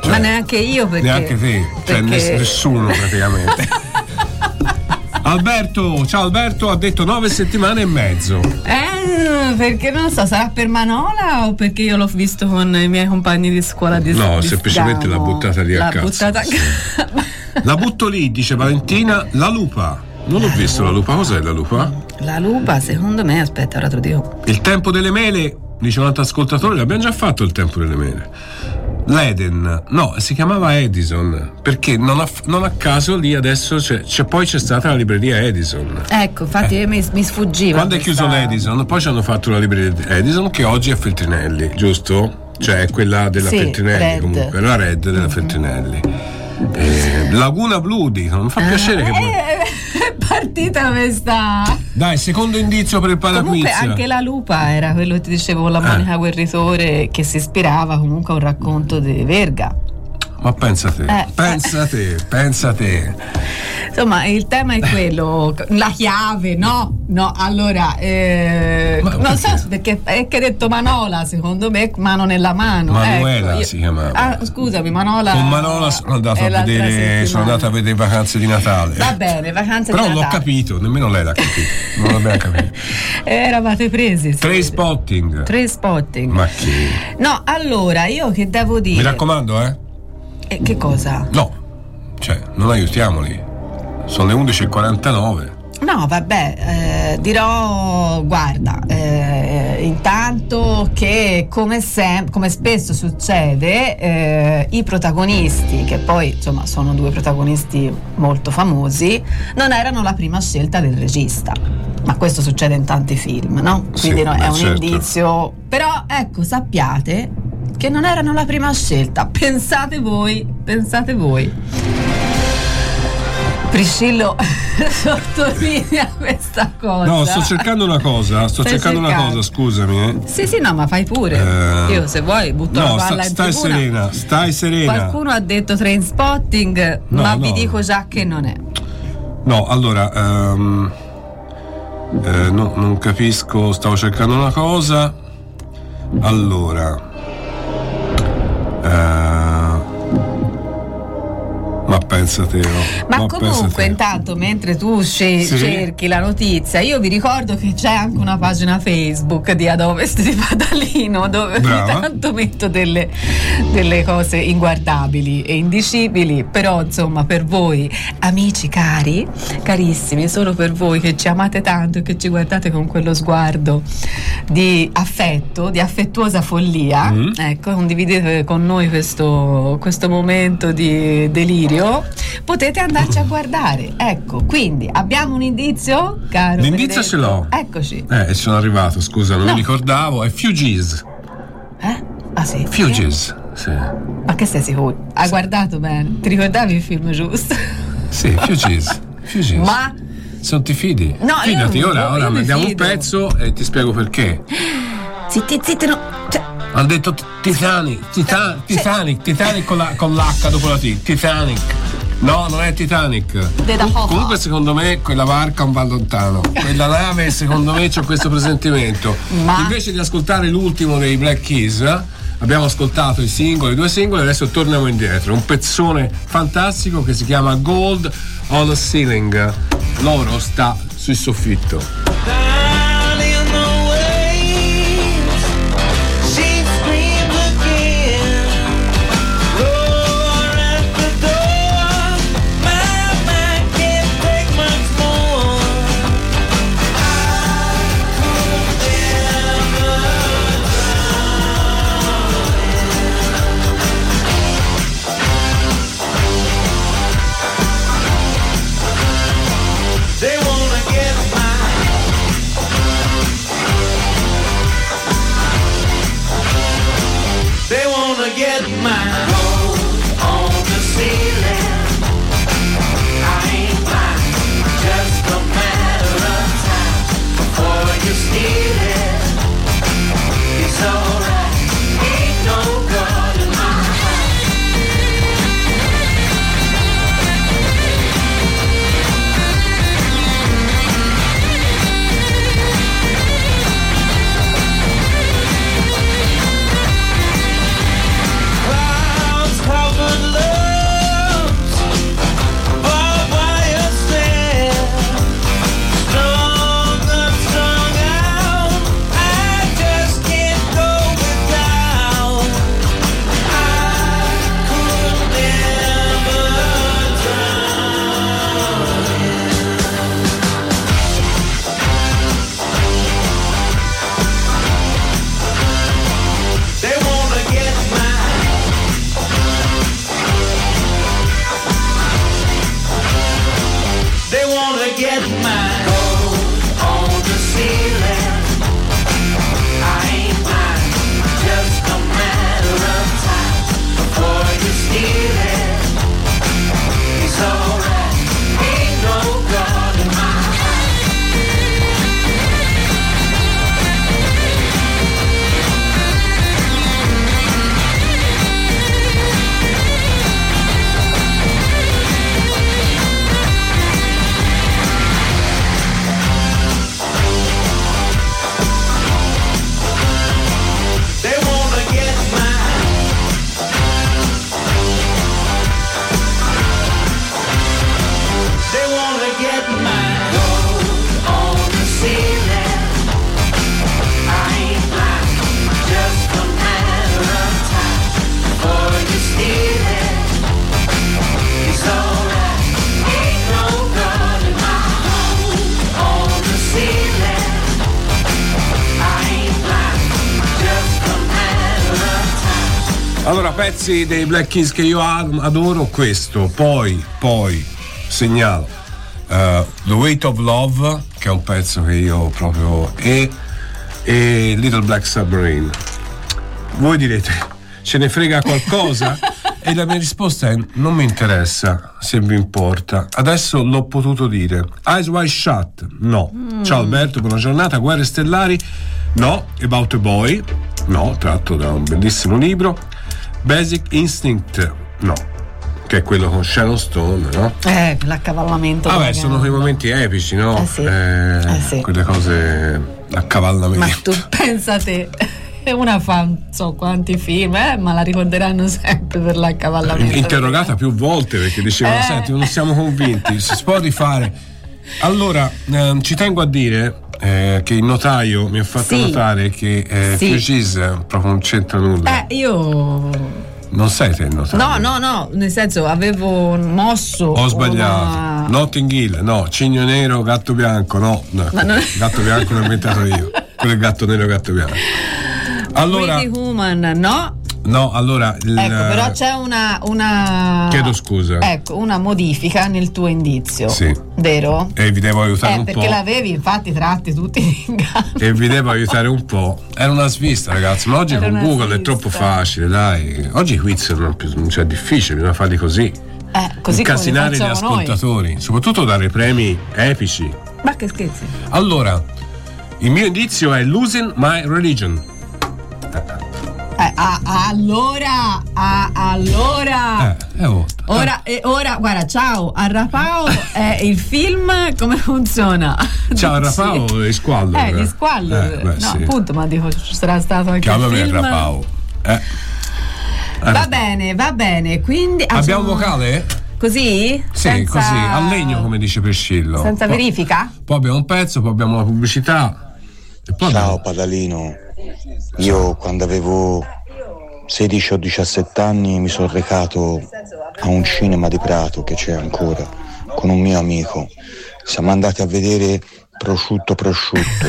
cioè, Ma neanche io perché. Neanche te, cioè ness- nessuno praticamente. Alberto, ciao Alberto, ha detto nove settimane e mezzo. Eh, perché non so, sarà per Manola o perché io l'ho visto con i miei compagni di scuola di No, semplicemente l'ha buttata lì a l'ha cazzo. Buttata... Sì. La butto lì, dice Valentina, la lupa. Non ho visto la lupa, cos'è la lupa? La lupa, secondo me, aspetta, ora te lo dico. Il tempo delle mele, dice un altro ascoltatore, l'abbiamo già fatto il tempo delle mele. L'Eden, no, si chiamava Edison, perché non a, non a caso lì adesso c'è, c'è, poi c'è stata la libreria Edison. Ecco, infatti eh. mi, mi, sfuggiva. Quando è chiuso l'Edison, poi ci hanno fatto la libreria Edison che oggi è Feltrinelli, giusto? Cioè quella della sì, Feltrinelli red. comunque, la Red della mm-hmm. Feltrinelli. Eh, Laguna Blu dicono, mi fa piacere che voi... Eh, è partita questa. Dai, secondo indizio per il Comunque paraquiz. anche la lupa era quello che ti dicevo con la Eh. Monica Guerritore che si ispirava comunque a un racconto di Verga. Ma pensa te, Eh, pensa te, pensa te. Insomma, il tema è quello, la chiave, no? No, allora, eh, Ma non so perché? è che detto Manola, secondo me, mano nella mano. Manuela ecco, io- si chiamava. Ah, scusami, Manola. Con Manola sono andato, a vedere, sono andato a vedere vacanze di Natale. Va bene, vacanze Però di l'ho Natale. capito, nemmeno lei l'ha capito. Non l'abbiamo capito. Eh, eravate presi. sì. Tre spotting. Tre spotting. Ma che? No, allora, io che devo dire... Mi raccomando, eh? Eh, che cosa? No. Cioè, non aiutiamoli. Sono le 11.49. No, vabbè, eh, dirò, guarda, eh, intanto che come, sem- come spesso succede, eh, i protagonisti, che poi insomma sono due protagonisti molto famosi, non erano la prima scelta del regista. Ma questo succede in tanti film, no? Sì, Quindi no, beh, è un certo. indizio. Però ecco, sappiate che non erano la prima scelta. Pensate voi, pensate voi. Priscillo sottolinea questa cosa. No, sto cercando una cosa. Sto Stai cercando una cercando. cosa, scusami. Eh. Sì, sì, no, ma fai pure. Eh, Io se vuoi butto No, la sta- palla in stai tribuna. serena, stai serena. Qualcuno ha detto train spotting, No, ma no. vi dico già che non è. No, allora, ehm, eh, no, non capisco, stavo cercando una cosa. Allora, eh, ma pensate, no. Ma ma comunque, intanto, mentre tu sce- Sì. cerchi la notizia, io vi ricordo che c'è anche una pagina Facebook di Ad Ovest di Padalino dove ogni tanto metto delle, delle cose inguardabili e indicibili. Però, insomma, per voi, amici cari, carissimi, solo per voi che ci amate tanto e che ci guardate con quello sguardo di affetto, di affettuosa follia, Mm. ecco, condividete con noi questo, questo momento di delirio, potete andarci a guardare. Ecco, quindi abbiamo un indizio, caro. L'indizio Benedetto? ce l'ho. Eccoci. Eh, sono arrivato, scusa, non No. mi ricordavo. È Fugees. Eh? Ah sì. Fugees, sì. Ma che stai sicuro? Hai guardato bene? Ti ricordavi il film giusto? Sì, Fugees. Fugees. Ma Se non ti fidi? No, io Fidati, non- ora, io ora mandiamo un pezzo e ti spiego perché. zitti, zitti, no. Cioè, Hanno detto Titanic, Tita- Sì. Titanic, Titanic con, la- con l'H dopo la T, Titanic. No, non è Titanic. Comunque secondo me quella barca non va lontano. Quella nave secondo me c'è questo presentimento. Ma- Invece di ascoltare l'ultimo dei Black Keys, eh, abbiamo ascoltato i singoli, i due singoli, adesso torniamo indietro. Un pezzone fantastico che si chiama Gold on the Ceiling. L'oro sta sul soffitto. Pezzi dei Black Keys che io ad- adoro, questo. Poi, poi, segnalo eh, The Weight of Love, che è un pezzo che io proprio. e, e Little Black Submarine. Voi direte, ce ne frega qualcosa? e la mia risposta è: non mi interessa se vi importa. Adesso l'ho potuto dire. Eyes Wide Shut? No. Ciao Alberto, buona giornata. Guerre Stellari? No. About a Boy? No, tratto da un bellissimo libro. Basic Instinct? No. Che è quello con Sharon Stone, no? Eh, l'accavallamento. Vabbè, della sono quei momenti epici, no? Eh sì. Eh, Eh sì. Quelle cose. Ma Accavallamento. tu pensa te. Una fa non so quanti film, eh, ma la ricorderanno sempre per l'accavallamento. interrogata più volte perché dicevano Eh. senti non siamo convinti si può rifare allora ehm, ci tengo a dire eh, che il notaio mi ha fatto Sì. notare che eh, Sì. Fugis proprio non c'entra nulla Eh, io. non sei te il notaio No, no, no, nel senso avevo mosso. ho sbagliato una- Notting Hill no cigno nero gatto bianco no, no non- gatto bianco l'ho inventato io quello è gatto nero gatto bianco allora Pretty Woman, no? No allora il- Ecco, però c'è una, una. Chiedo scusa. Ecco, una modifica nel tuo indizio. Sì. Vero? e vi devo aiutare Eh, un perché po' l'avevi infatti tratti tutti in inganno. e vi devo aiutare un po'. Era una svista, ragazzi, ma oggi Era con Google è svista. troppo facile, dai. Oggi i quiz non più, cioè, è difficile, bisogna farli così. Eh, così Incasinare gli facciamo noi. ascoltatori, soprattutto dare premi epici. Ma che scherzi? Allora, il mio indizio è Losing My Religion. Eh, ah, allora, ah, allora. Eh, è oh. Ora, e ora, guarda, ciao, Arrapao è il film, come funziona? Ciao Dici- Rapao e Squallor. Eh, di Squallor. Eh, beh, no, sì. appunto, ma dico, ci sarà stato anche Chiamami il film. Rapao. Eh. Va bene, va bene, quindi... ah, Abbiamo sono- vocale? Così? Sì, Senza- così, a legno come dice Pescillo. Senza Poi- verifica? Poi abbiamo un pezzo, poi abbiamo la pubblicità. E poi Ciao abbiamo- Padalino, io quando avevo 16 o 17 anni mi sono recato a un cinema di Prato che c'è ancora con un mio amico. Siamo andati a vedere Prosciutto Prosciutto,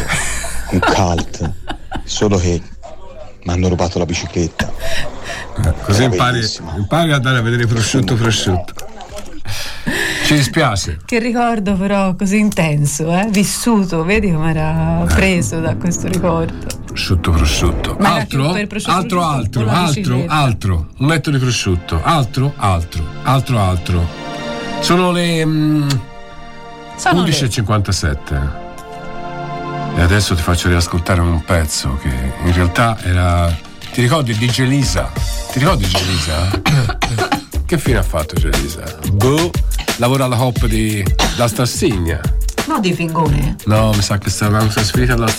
un cult, solo che mi hanno rubato la bicicletta. Così Era impari, impari a andare a vedere prosciutto prosciutto. Ci dispiace. Che ricordo però così intenso, eh? vissuto, vedi com'era preso da questo ricordo. Prosciutto prosciutto. Ma altro? prosciutto, altro, prosciutto, altro, altro, altro. Un letto di prosciutto. Altro, altro, altro, altro. Sono le mm, Sono le- 11.57. E adesso ti faccio riascoltare un pezzo che in realtà era. Ti ricordi DJ Lisa? Ti ricordi DJ Lisa? che fine ha fatto DJ Lisa? Boh, lavora alla hop di La Stassigna. No, di fingone. No, mi sa che stava trasferita alla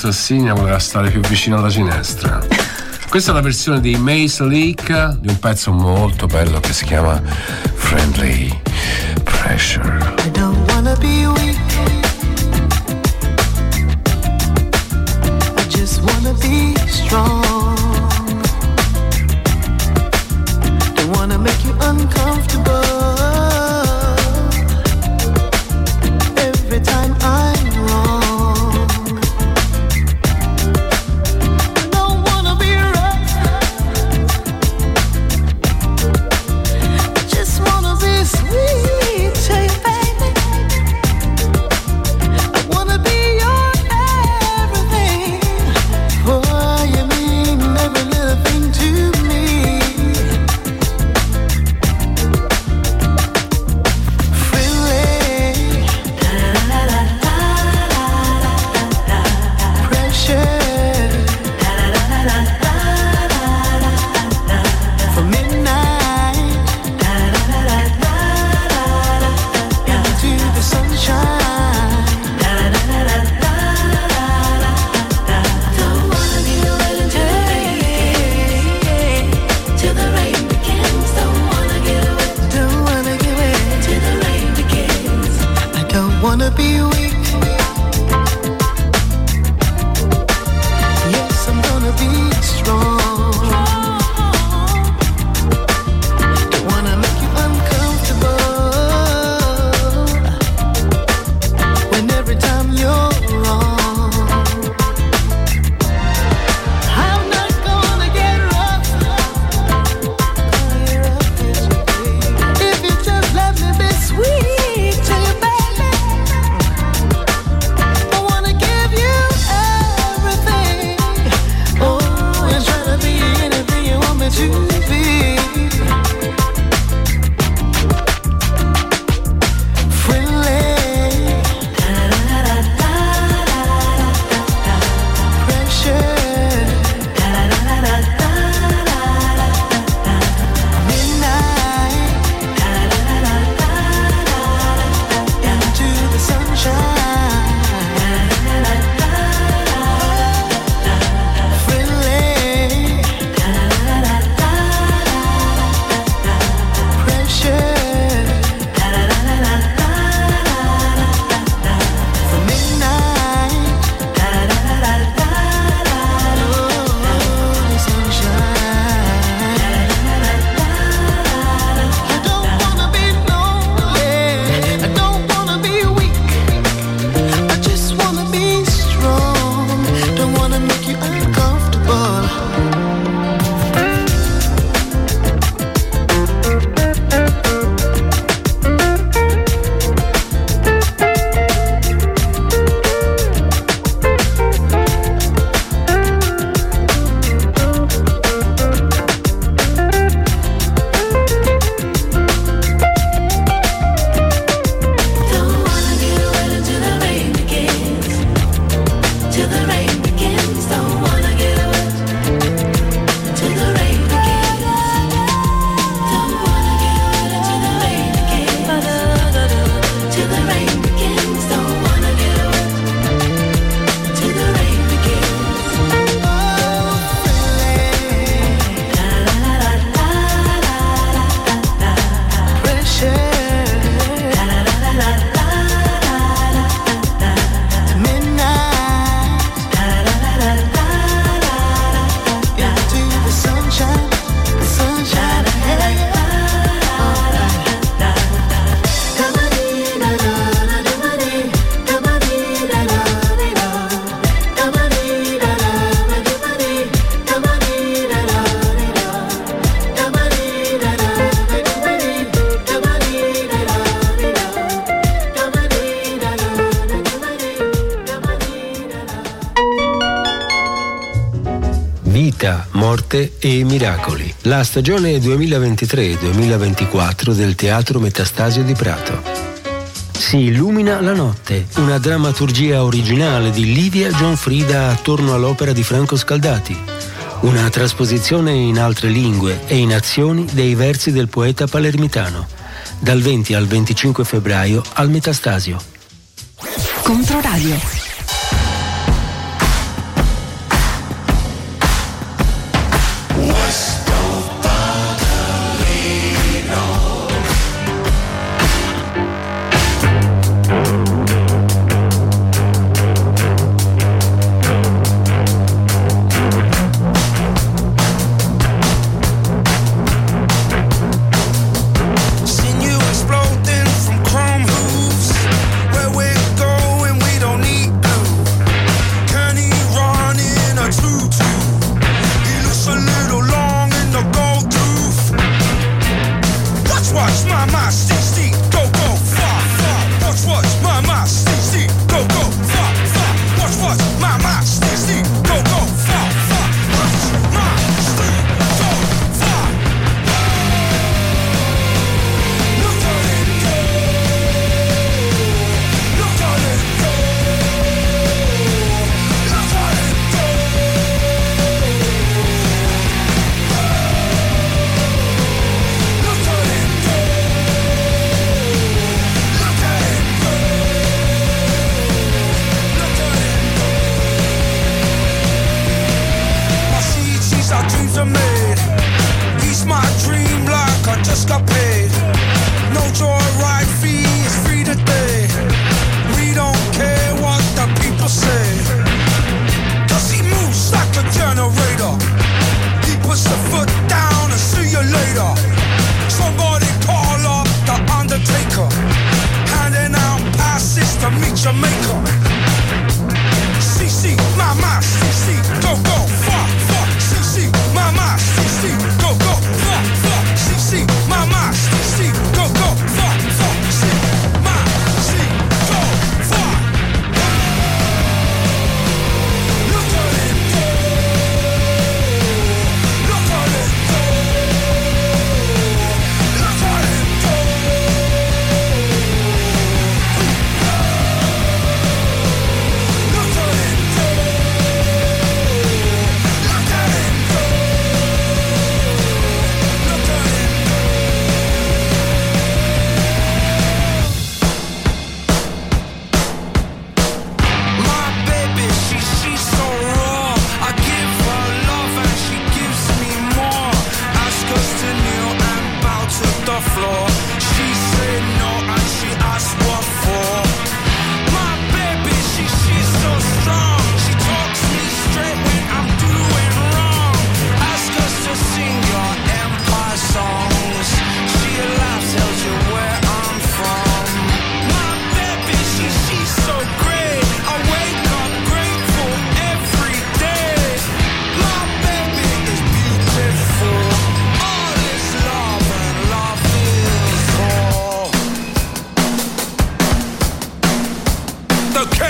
voleva stare più vicino alla ginestra. Questa è la versione di Mace Leak di un pezzo molto bello che si chiama Friendly Pressure. I don't wanna be weak. I just wanna be strong. Don't wanna make you uncomfortable. La stagione 2023-2024 del Teatro Metastasio di Prato. Si illumina la notte, una drammaturgia originale di Livia Gianfrida attorno all'opera di Franco Scaldati. Una trasposizione in altre lingue e in azioni dei versi del poeta palermitano. Dal 20 al 25 febbraio al Metastasio. Controradio.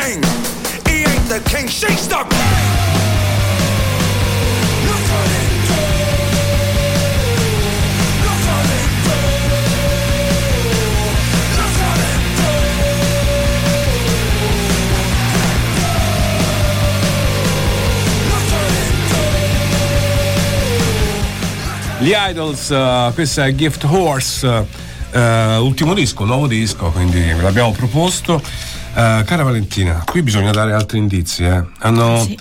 King, he ain't the king, she's the go. Gli Idols, eh, questa è Gift Horse, eh, ultimo disco, nuovo disco, quindi l'abbiamo proposto. Eh, cara Valentina, qui bisogna dare altri indizi. eh. Hanno Sì.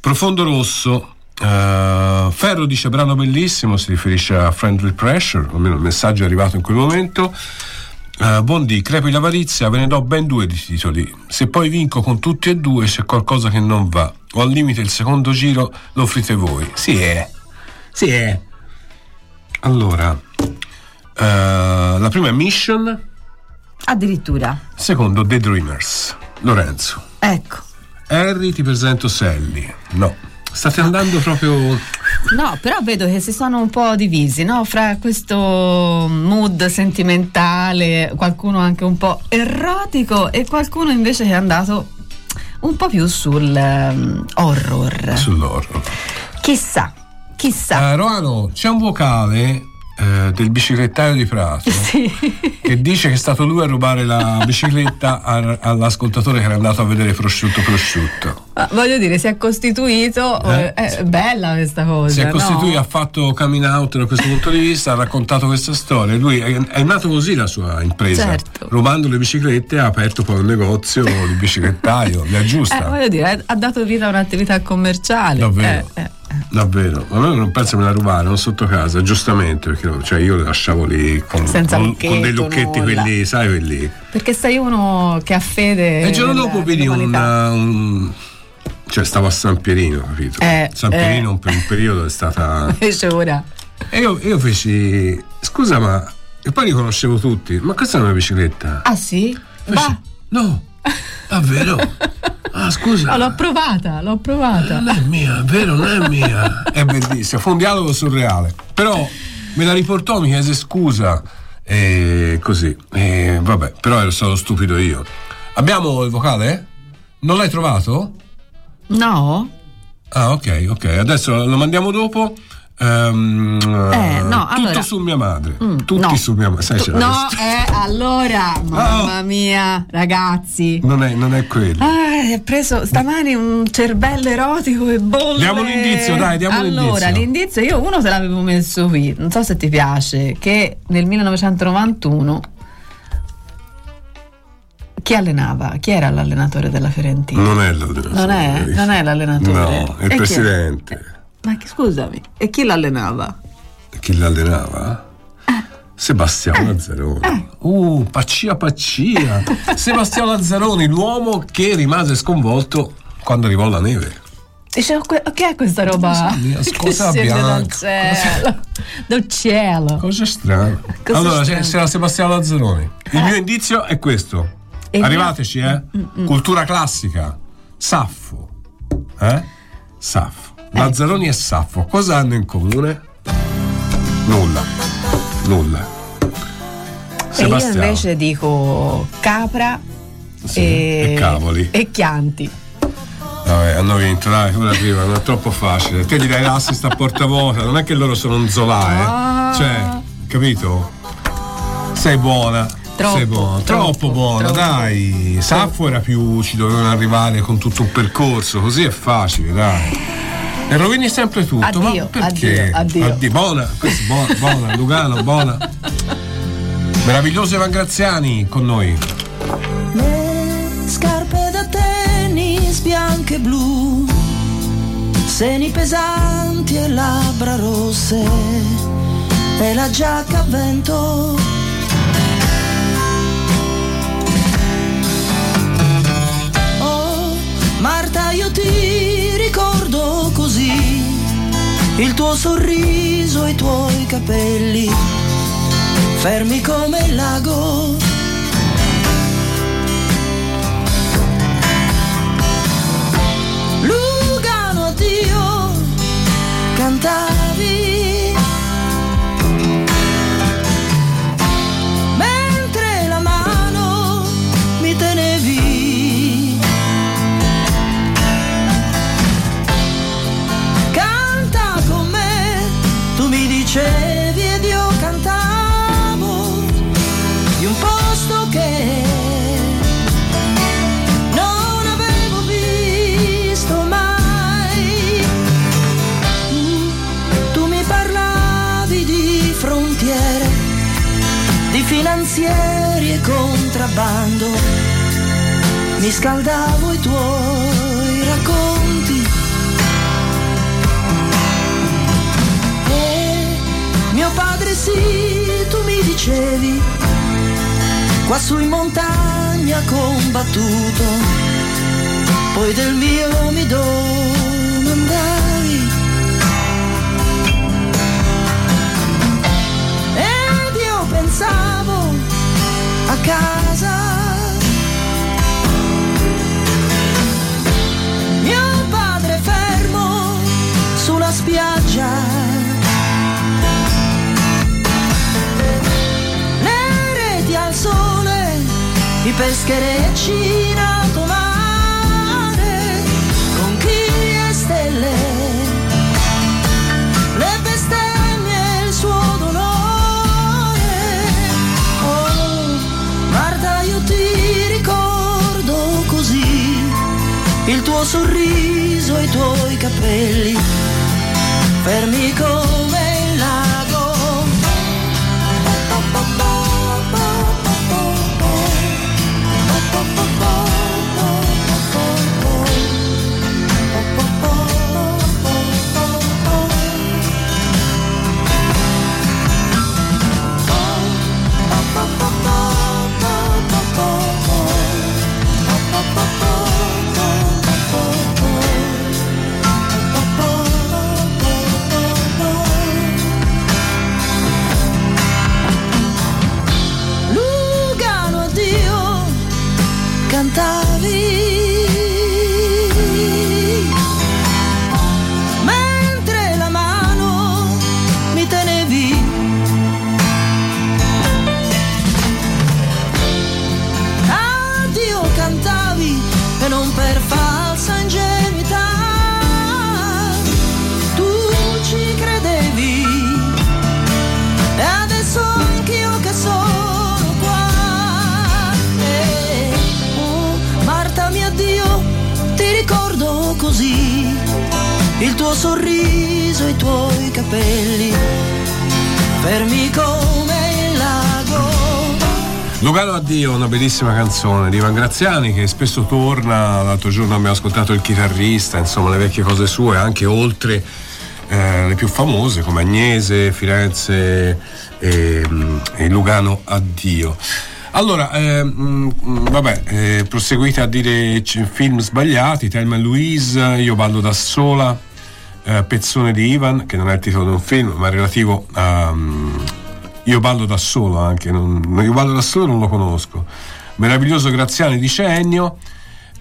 profondo rosso. eh, Ferro dice brano bellissimo, si riferisce a Friendly Pressure, almeno il messaggio è arrivato in quel momento. Eh, Bondi, crepi l'avarizia, ve ne do ben due di titoli. Se poi vinco con tutti e due c'è qualcosa che non va. O al limite il secondo giro lo offrite voi. Sì, è. Sì, è. Allora, eh, la prima è Mission, Addirittura. secondo The Dreamers. Lorenzo. Ecco. Harry, ti presento Sally. No. State andando proprio. No, però vedo che si sono un po' divisi, no? Fra questo mood sentimentale, qualcuno anche un po' erotico e qualcuno invece che è andato un po' più sul ehm, horror. Sull'horror. Chissà, Chissà. Eh, Roano, c'è un vocale eh, del biciclettaio di Prato che dice che è stato lui a rubare la bicicletta a- all'ascoltatore che era andato a vedere prosciutto prosciutto. Ma voglio dire, si è costituito. Eh? eh, È bella questa cosa. Si è no? costituito, ha fatto coming out da questo punto di vista, ha raccontato questa storia. Lui è, è nato così la sua impresa, Certo. rubando le biciclette ha aperto poi un negozio di biciclettaio, le Eh, aggiusta. voglio dire, ha dato vita a un'attività commerciale. Davvero? Eh, eh. Davvero, ma noi non penso me la rubarono sotto casa, giustamente, perché cioè, io le lasciavo lì con, con- lucchetto, con dei lucchetti, nulla. quelli, sai quelli. Perché sei uno che ha fede. E il giorno dopo vedi un, nell'umanità. un- Cioè, stavo a San Pierino, capito? Eh, San eh. Pierino per un periodo è stata. Invece ora. E io, io feci. Scusa, ma. E poi li conoscevo tutti. Ma questa è una bicicletta? Ah sì? Va. No, davvero? Ah, scusa. No, l'ho provata, l'ho provata. Non è mia, è vero, non è mia. È bellissimo, fu un dialogo surreale. Però me la riportò, mi chiese scusa e così. E vabbè, però ero stato stupido io. Abbiamo il vocale? Non l'hai trovato? No? Ah, ok, ok. Adesso lo mandiamo dopo. Ehm, Eh, no, tutto allora- su mia madre. Mm, Tutti no. su mia madre. Sai, c'era No, eh, allora, mamma mia, ragazzi. Non è, non è quello. Ah, hai preso stamani un cervello erotico e bolle. Diamo un indizio, dai, diamo un allora, indizio. l'indizio io uno te l'avevo messo qui, non so se ti piace, che nel 1991 chi allenava? Chi era l'allenatore della Fiorentina? Non è l'allenatore. Non è? Non è l'allenatore? No, è E il chi presidente. Ma che, scusami, e chi l'allenava? Chi l'allenava? Sebastiano Lazzaroni. Uh, Paccia Paccia. Sebastiano Lazzaroni, l'uomo che rimase sconvolto quando arrivò la neve. Dicevo, que- che è questa roba? cosa scende dal bianca, cielo? Dal cielo. Cosa strano. Cosa allora, strano. c'è- c'era Sebastiano Lazzaroni. Il mio indizio è questo. E Arrivateci, eh? Cultura classica. Saffo. Eh? Saffo. Lazzaroni e Saffo. Cosa hanno in comune? Nulla. Nulla. E io invece dico capra Sì, e, e cavoli. e chianti. Vabbè, hanno vinto, dai, ora arriva, non è troppo facile. Te gli dai l'assist a porta vuota, non è che loro sono un zolà, eh. Cioè, capito? Sei buona. Troppo, sei buona, troppo, troppo, buona, troppo. dai. Saffo era più, ci dovevano arrivare con tutto un percorso, così è facile, dai. E rovini sempre tutto, Addio, ma perché? addio, addio. Buona, questa è buona, buona, Lugano, buona. Meraviglioso Evan Graziani con noi. Le scarpe da tennis bianche e blu, seni pesanti e labbra rosse, e la giacca a vento. Oh, Marta, io ti così, il tuo sorriso e i tuoi capelli, fermi come il lago. Contrabbando. Mi scaldavo i tuoi racconti. E mio padre sì, tu mi dicevi, qua su in montagna combattuto poi del mio mi domandavi ed io pensavo casa. Mio padre fermo sulla spiaggia. Le reti al sole i pescherecci tuo sorriso e i tuoi capelli, fermi come il tuo sorriso i tuoi capelli fermi come il lago. Lugano Addio, una bellissima canzone di Ivan Graziani che spesso torna, l'altro giorno abbiamo ascoltato il chitarrista, insomma le vecchie cose sue, anche oltre eh, le più famose come Agnese, Firenze e, mm, e Lugano Addio. Allora, eh, vabbè, eh, proseguite a dire film sbagliati, Thelma e Louise, Io ballo da sola, eh, Pezzone di Ivan, che non è il titolo di un film, ma relativo a... mm, io ballo da solo anche, non, io ballo da solo non lo conosco. Meraviglioso Graziani dice Ennio.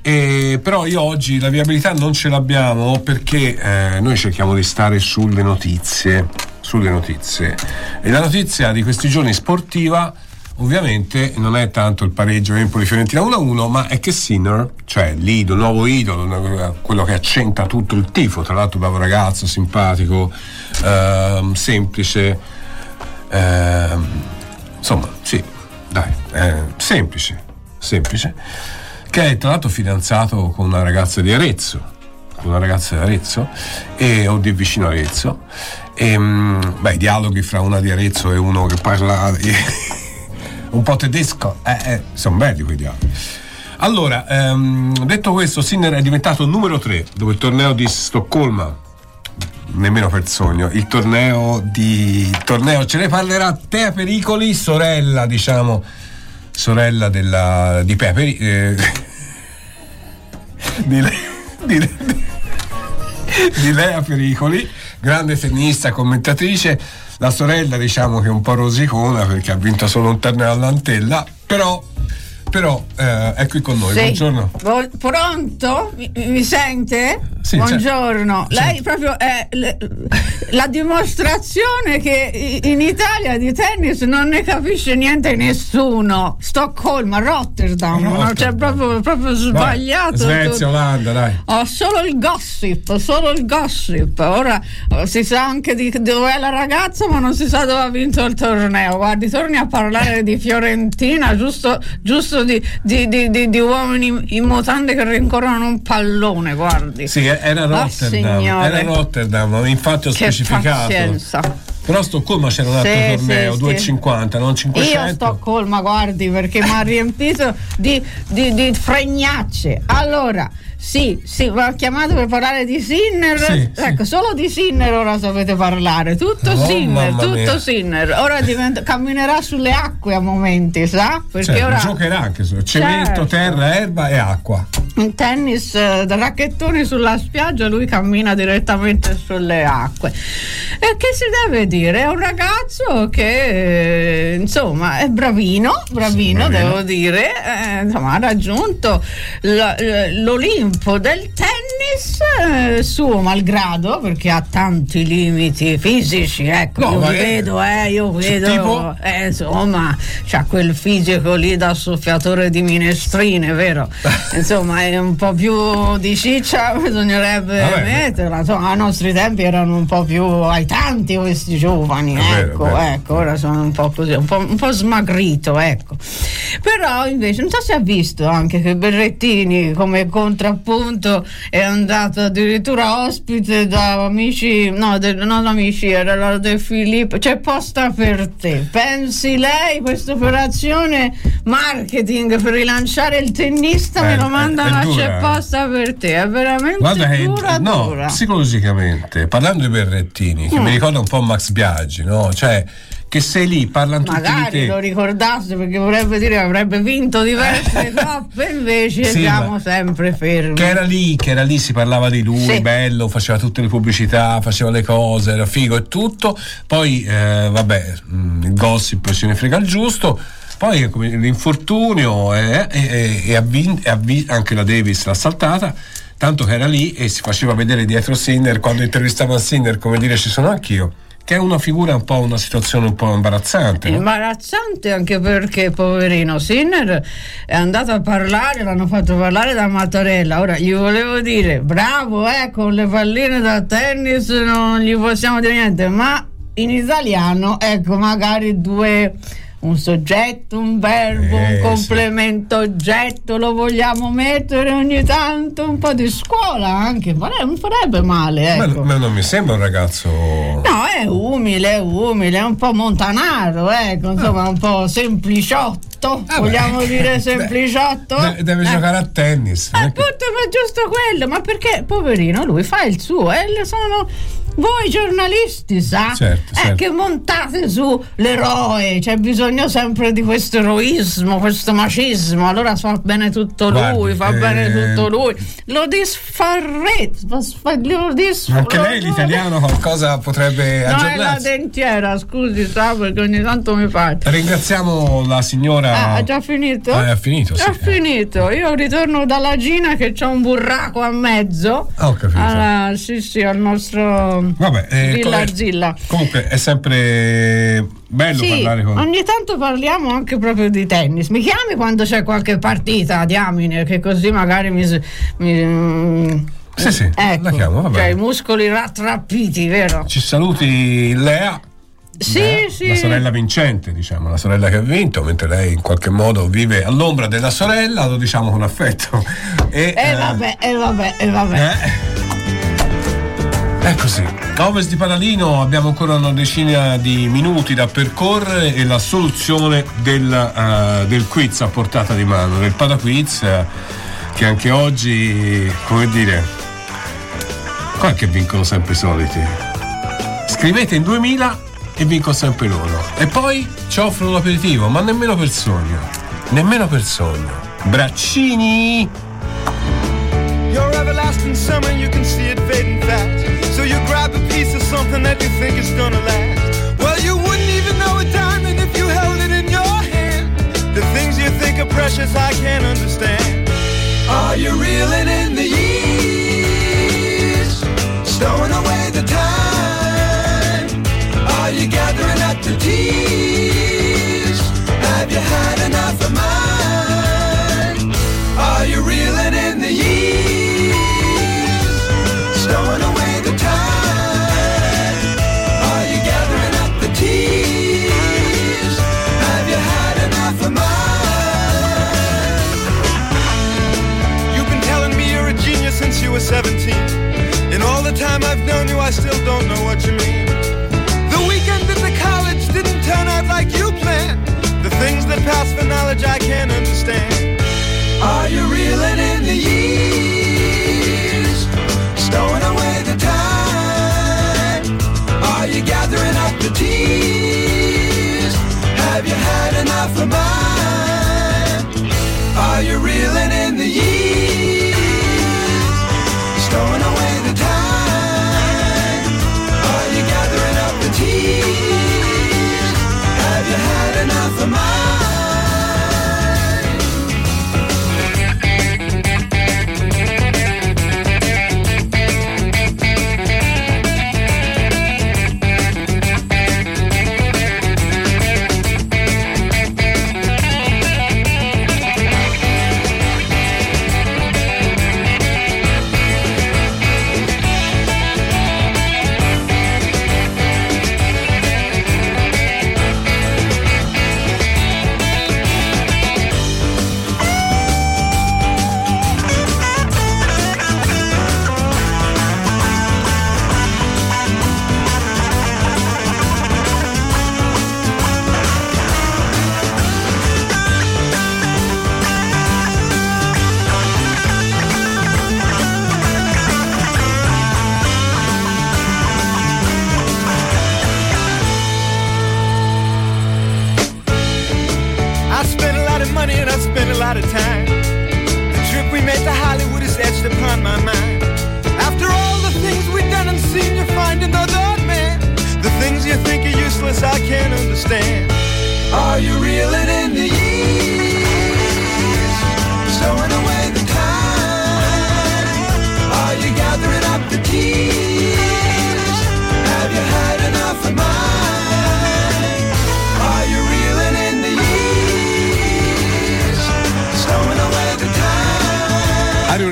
E però io oggi la viabilità non ce l'abbiamo perché eh, noi cerchiamo di stare sulle notizie, sulle notizie. E la notizia di questi giorni sportiva ovviamente non è tanto il pareggio Empoli-Fiorentina 1-1, ma è che Sinner, cioè l'idolo, nuovo idolo, quello che accenta tutto il tifo, tra l'altro bravo ragazzo, simpatico, ehm, semplice, ehm, insomma, sì, dai, eh, semplice, semplice, che è tra l'altro fidanzato con una ragazza di Arezzo, una ragazza di Arezzo, e, o di vicino Arezzo, e, mm, beh, i dialoghi fra una di Arezzo e uno che parla un po' tedesco, eh, eh, sono belli quei dialoghi. Allora, ehm, detto questo, Sinner è diventato numero 3 dopo il torneo di Stoccolma, nemmeno per sogno, il torneo di torneo, ce ne parlerà Tea Pericoli, sorella, diciamo, sorella della, di Peperi, eh, di, Le- di Le- di Lea Pericoli, grande tennista, commentatrice, la sorella diciamo che è un po' rosicona perché ha vinto solo un torneo all'Antella, però, però eh, è qui con noi, Sì. buongiorno. Bu- pronto? Mi, mi sente? Sì, Buongiorno. certo. Lei proprio è l- la dimostrazione che in Italia di tennis non ne capisce niente nessuno. Stoccolma, Rotterdam, no? Rotterdam. cioè proprio, proprio sbagliato. Svezia, tutto. Olanda, dai. Oh, solo il gossip, solo il gossip. Ora eh, si sa anche di dove è la ragazza, ma non si sa dove ha vinto il torneo. Guardi, torni a parlare di Fiorentina, giusto, giusto di, di- di- di- di uomini in mutande che rincorrono un pallone, guardi. Sì, era Ah, Rotterdam, signore. era Rotterdam, infatti ho Che specificato. pazienza. Però a Stoccolma c'era un altro Sì, torneo, sì, 2,50, non Io 500. a Stoccolma, guardi, perché mi ha riempito di, di, di fregnacce. Allora, sì, sì, ha chiamato per parlare di Sinner. Sì, sì. ecco, solo di Sinner ora sapete parlare. Tutto Oh, Sinner, tutto mia. Sinner. Ora diventa- camminerà sulle acque a momenti, sa? Perché Cioè, ora giocherà anche su cemento, Certo. terra, erba e acqua. in tennis eh, da racchettoni sulla spiaggia, lui cammina direttamente sulle acque. E che si deve dire? È un ragazzo che eh, insomma è bravino, bravino, Sì, bravino. devo dire, eh, insomma, ha raggiunto l- l- l'Olimpo del tennis eh, suo malgrado, perché ha tanti limiti fisici, ecco, No, io vedo, eh, io Cioè, vedo, tipo? eh, insomma, c'ha quel fisico lì da soffiatore di minestrine, vero? insomma, è un po' più di ciccia, bisognerebbe Vabbè. metterla, insomma, ai nostri tempi erano un po' più aitanti questi giovani, vero, ecco, vero. ecco, ora sono un po' così, un po', un po' smagrito, ecco. Però invece non so se ha visto anche che Berrettini come contrappunto è andato addirittura ospite da amici, no, de- non amici, era la De Filippo, c'è posta per te. Pensi lei questa operazione marketing per rilanciare il tennista me Eh, lo è- mandano è a c'è posta per te, è veramente Guarda dura no, dura. psicologicamente, parlando di Berrettini, che Mm. mi ricorda un po' Max Biaggi, no? Cioè, che sei lì, parlano tutti Magari lo ricordasse perché vorrebbe dire che avrebbe vinto diverse coppe, invece Sì, siamo sempre fermi. Che era lì, che era lì, si parlava di lui, Sì. bello, faceva tutte le pubblicità, faceva le cose, era figo e tutto. Poi, eh, vabbè, mh, il gossip ce ne frega il giusto. Poi eh, l'infortunio eh, e, e- e ha vin- e ha vi- anche la Davis l'ha saltata. Tanto che era lì e si faceva vedere dietro Sinner quando intervistava Sinner, come dire ci sono anch'io, che è una figura un po' una situazione un po' imbarazzante. no? Imbarazzante anche perché poverino Sinner è andato a parlare, l'hanno fatto parlare da Mattarella. Ora gli volevo dire bravo, eh, con le palline da tennis non gli possiamo dire niente, ma in italiano, ecco, magari due un soggetto, un verbo, Eh, un complemento oggetto, lo vogliamo mettere ogni tanto, un po' di scuola anche, ma non farebbe male, Ma, ecco. ma non mi sembra un ragazzo. No, è umile, è umile, è un po' montanaro, ecco, insomma, un po' sempliciotto. Vogliamo dire sempliciotto? De- deve Eh, giocare a tennis. Appunto, ma giusto quello, ma perché, poverino, lui fa il suo, e le sono voi giornalisti, sa? Certo, Eh, certo. che montate su l'eroe, c'è bisogno sempre di questo eroismo, questo macismo, allora fa bene tutto lui, Guardi, fa eh, bene tutto lui. Lo disfarrete, lo sfa- lo dis- Anche lei l'italiano qualcosa potrebbe No, è la dentiera, scusi, sa, perché ogni tanto mi parte. Ringraziamo la signora. Ah, ha già finito? Ah, ha finito, sì. Ha finito. Io ritorno dalla Gina che c'ha un burraco a mezzo. Ah, ho capito. Alla- sì, sì, al nostro Vabbè, eh, Villa come- Zilla. Comunque è sempre bello Sì, parlare con. ogni tanto parliamo anche proprio di tennis. Mi chiami quando c'è qualche partita, diamine, che così magari mi. mi- mm, Sì, sì, ecco, la chiamo, va Cioè, i muscoli rattrappiti, vero? Ci saluti Lea. Sì, Lea, sì. La sorella vincente, diciamo, la sorella che ha vinto, mentre lei in qualche modo vive all'ombra della sorella, lo diciamo con affetto. E, E eh, vabbè, e vabbè, e vabbè. Così. A ovest di Paralino abbiamo ancora una decina di minuti da percorrere e la soluzione del, eh, del quiz a portata di mano, del Padaquiz, eh, che anche oggi, come dire, qua che vincono sempre i soliti. Scrivete in 2000 e vincono sempre loro. E poi ci offrono l'aperitivo, ma nemmeno per sogno. Nemmeno per sogno. Braccini! Your everlasting summer, you can see it something that you think is gonna last. Well, you wouldn't even know a diamond if you held it in your hand. The things you think are precious, I can't understand. Are you reeling in the years? Stowing away the time? Are you gathering up the tears? Have you had enough of mine? Are you reeling in the years? Stowing away 17. In all the time I've known you, I still don't know what you mean. The weekend at the college didn't turn out like you planned. The things that pass for knowledge I can't understand. Are you reeling in the years? Stowing away the time? Are you gathering up the tears? Have you had enough of mine? Are you reeling in the years?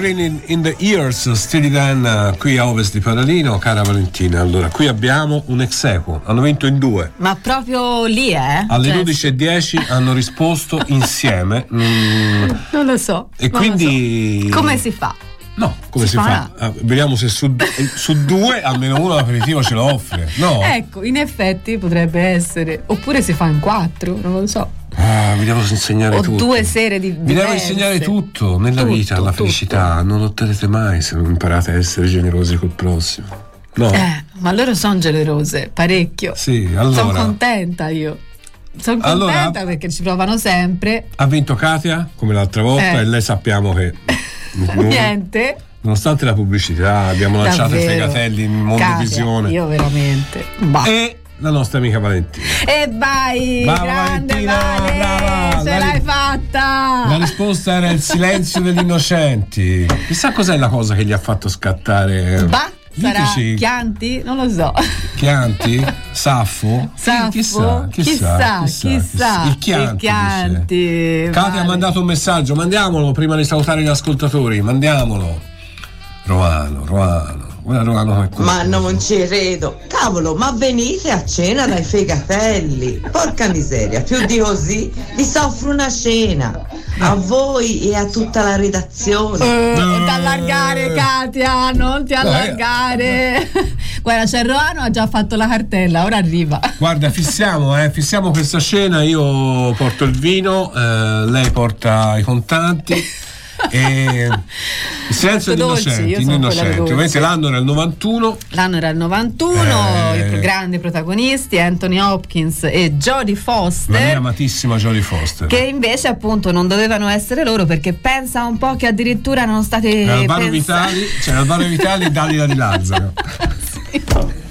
Raining in the ears, Steely Dan eh, qui a ovest di Padalino, cara Valentina. Allora, qui abbiamo un ex equo, hanno vinto in due. Ma proprio lì, eh? Alle Cioè, 11.10 hanno risposto insieme. mm, Non lo so. e quindi. so. Come si fa? No, come si si, fa? fa? Ah, vediamo se su, su due almeno uno l'aperitivo ce lo offre. No. Ecco, in effetti potrebbe essere. Oppure si fa in quattro, non lo so. Ah, vi devo insegnare o tutto. due sere di Vi devo insegnare tutto nella Tutto, vita, la tutto. felicità. Non lotterete mai se non imparate a essere generosi col prossimo. No. Eh, ma loro sono generose, parecchio. Sì, Sono allora. contenta io. Sono Allora- contenta perché ci provano sempre. Ha vinto Katia come l'altra volta Eh. e lei sappiamo che non- Niente. nonostante la pubblicità abbiamo lanciato i Davvero. fregatelli in mondovisione Io veramente. Bah. e la nostra amica Valentina. E vai, Brava grande Valentina, Vale, brava. ce l'hai fatta. La risposta era il silenzio degli innocenti. Chissà cos'è la cosa che gli ha fatto scattare. Bah, sarà Diteci, Chianti? Non lo so. Chianti? Saffo? Saffo? Chissà, chissà, chissà, chissà. Il Chianti. Il Chianti. Katia vale. ha mandato un messaggio, mandiamolo prima di salutare gli ascoltatori, mandiamolo. Roano, Roano. Guarda Roano come Ma non ci credo. Cavolo, ma venite a cena dai fegatelli. Porca miseria, più di così vi soffro una cena. A voi e a tutta la redazione. Eh, non ti allargare Katia, non ti allargare. Guarda, c'è Roano, ha già fatto la cartella, ora arriva. Guarda, fissiamo, eh, fissiamo questa scena, io porto il vino, eh, lei porta i contanti. e il Dolci, io innocenti, innocenti. Ovviamente l'anno era il 91. L'anno era il 91, Eh. i grandi protagonisti Anthony Hopkins e Jodie La mia Foster. amatissima Jodie Foster. Che invece appunto non dovevano essere loro perché pensa un po' che addirittura erano state Era Alvaro Vitali, c'era Alvaro Vitali e Dalila di Lazzaro.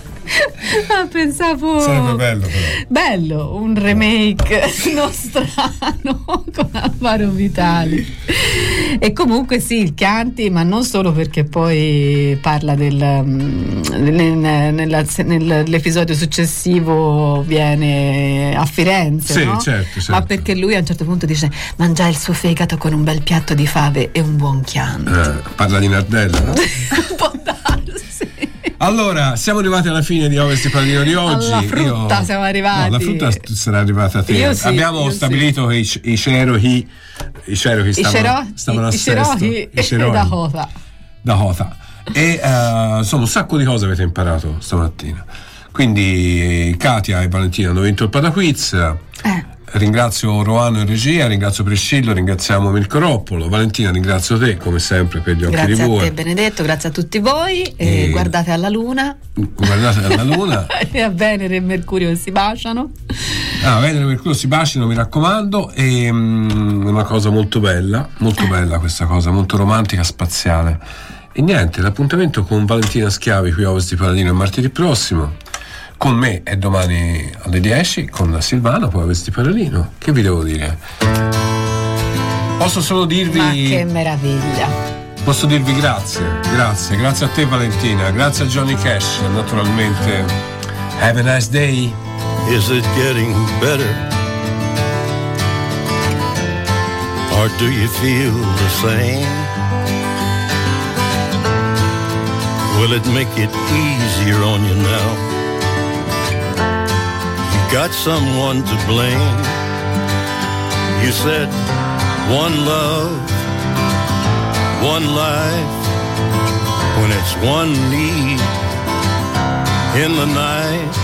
Ah, pensavo Sarebbe bello però. bello un remake nostrano con Alvaro Vitali e comunque sì il Chianti ma non solo perché poi parla del mm, nel- nell'episodio successivo viene a Firenze Sì, no? certo, certo. ma perché lui a un certo punto dice mangia il suo fegato con un bel piatto di fave e un buon Chianti Eh, parla di Nardella, no? Allora, siamo arrivati alla fine di Ovest di Padrino di oggi. Alla frutta Io- siamo arrivati. No, la frutta sarà arrivata a te. Sì, Abbiamo stabilito che i, i Cherokee, i Cherokee stavano, stavano a i sesto. I e Cherokee. Dakota. Dakota. E eh, insomma un sacco di cose avete imparato stamattina. Quindi Katia e Valentina hanno vinto il Pataquiz. Eh. Ringrazio Roano in regia, ringrazio Priscillo, ringraziamo Mirko Roppolo. Valentina, ringrazio te come sempre per gli occhi Grazie di a bue. te Benedetto, grazie a tutti voi e E- guardate alla luna Guardate alla luna. e a Venere e Mercurio si baciano. Ah, Venere e Mercurio si bacino, mi raccomando. E mm, una cosa molto bella, molto bella questa cosa, molto romantica, spaziale. E niente, l'appuntamento con Valentina Schiavi qui a Ovest di Paladino è martedì prossimo. Con me è domani alle 10, con Silvano, poi a Ovest di Paladino. Che vi devo dire? Posso solo dirvi. Ma che meraviglia. Posso dirvi grazie, grazie, grazie a te Valentina, grazie a Johnny Cash, naturalmente. Have a nice day. Is it getting better? Or do you feel the same? Will it make it easier on you now? Got someone to blame. You said one love, one life, when it's one need in the night.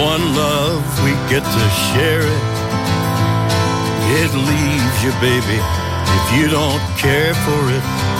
One love, we get to share it. It leaves you, baby, if you don't care for it.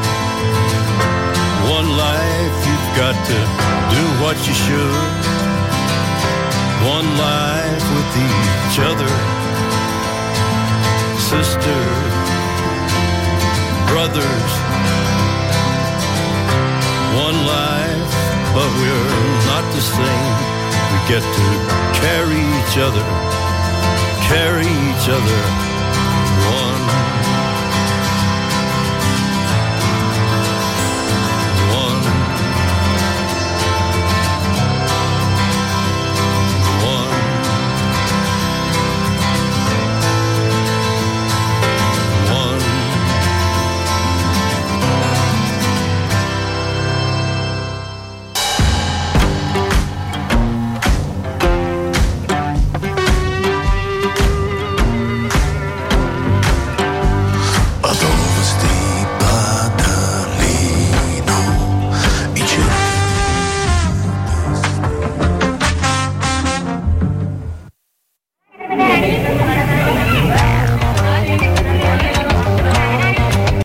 got to do what you should. One life with each other, sister, brothers. One life, but we're not the same. We get to carry each other carry each other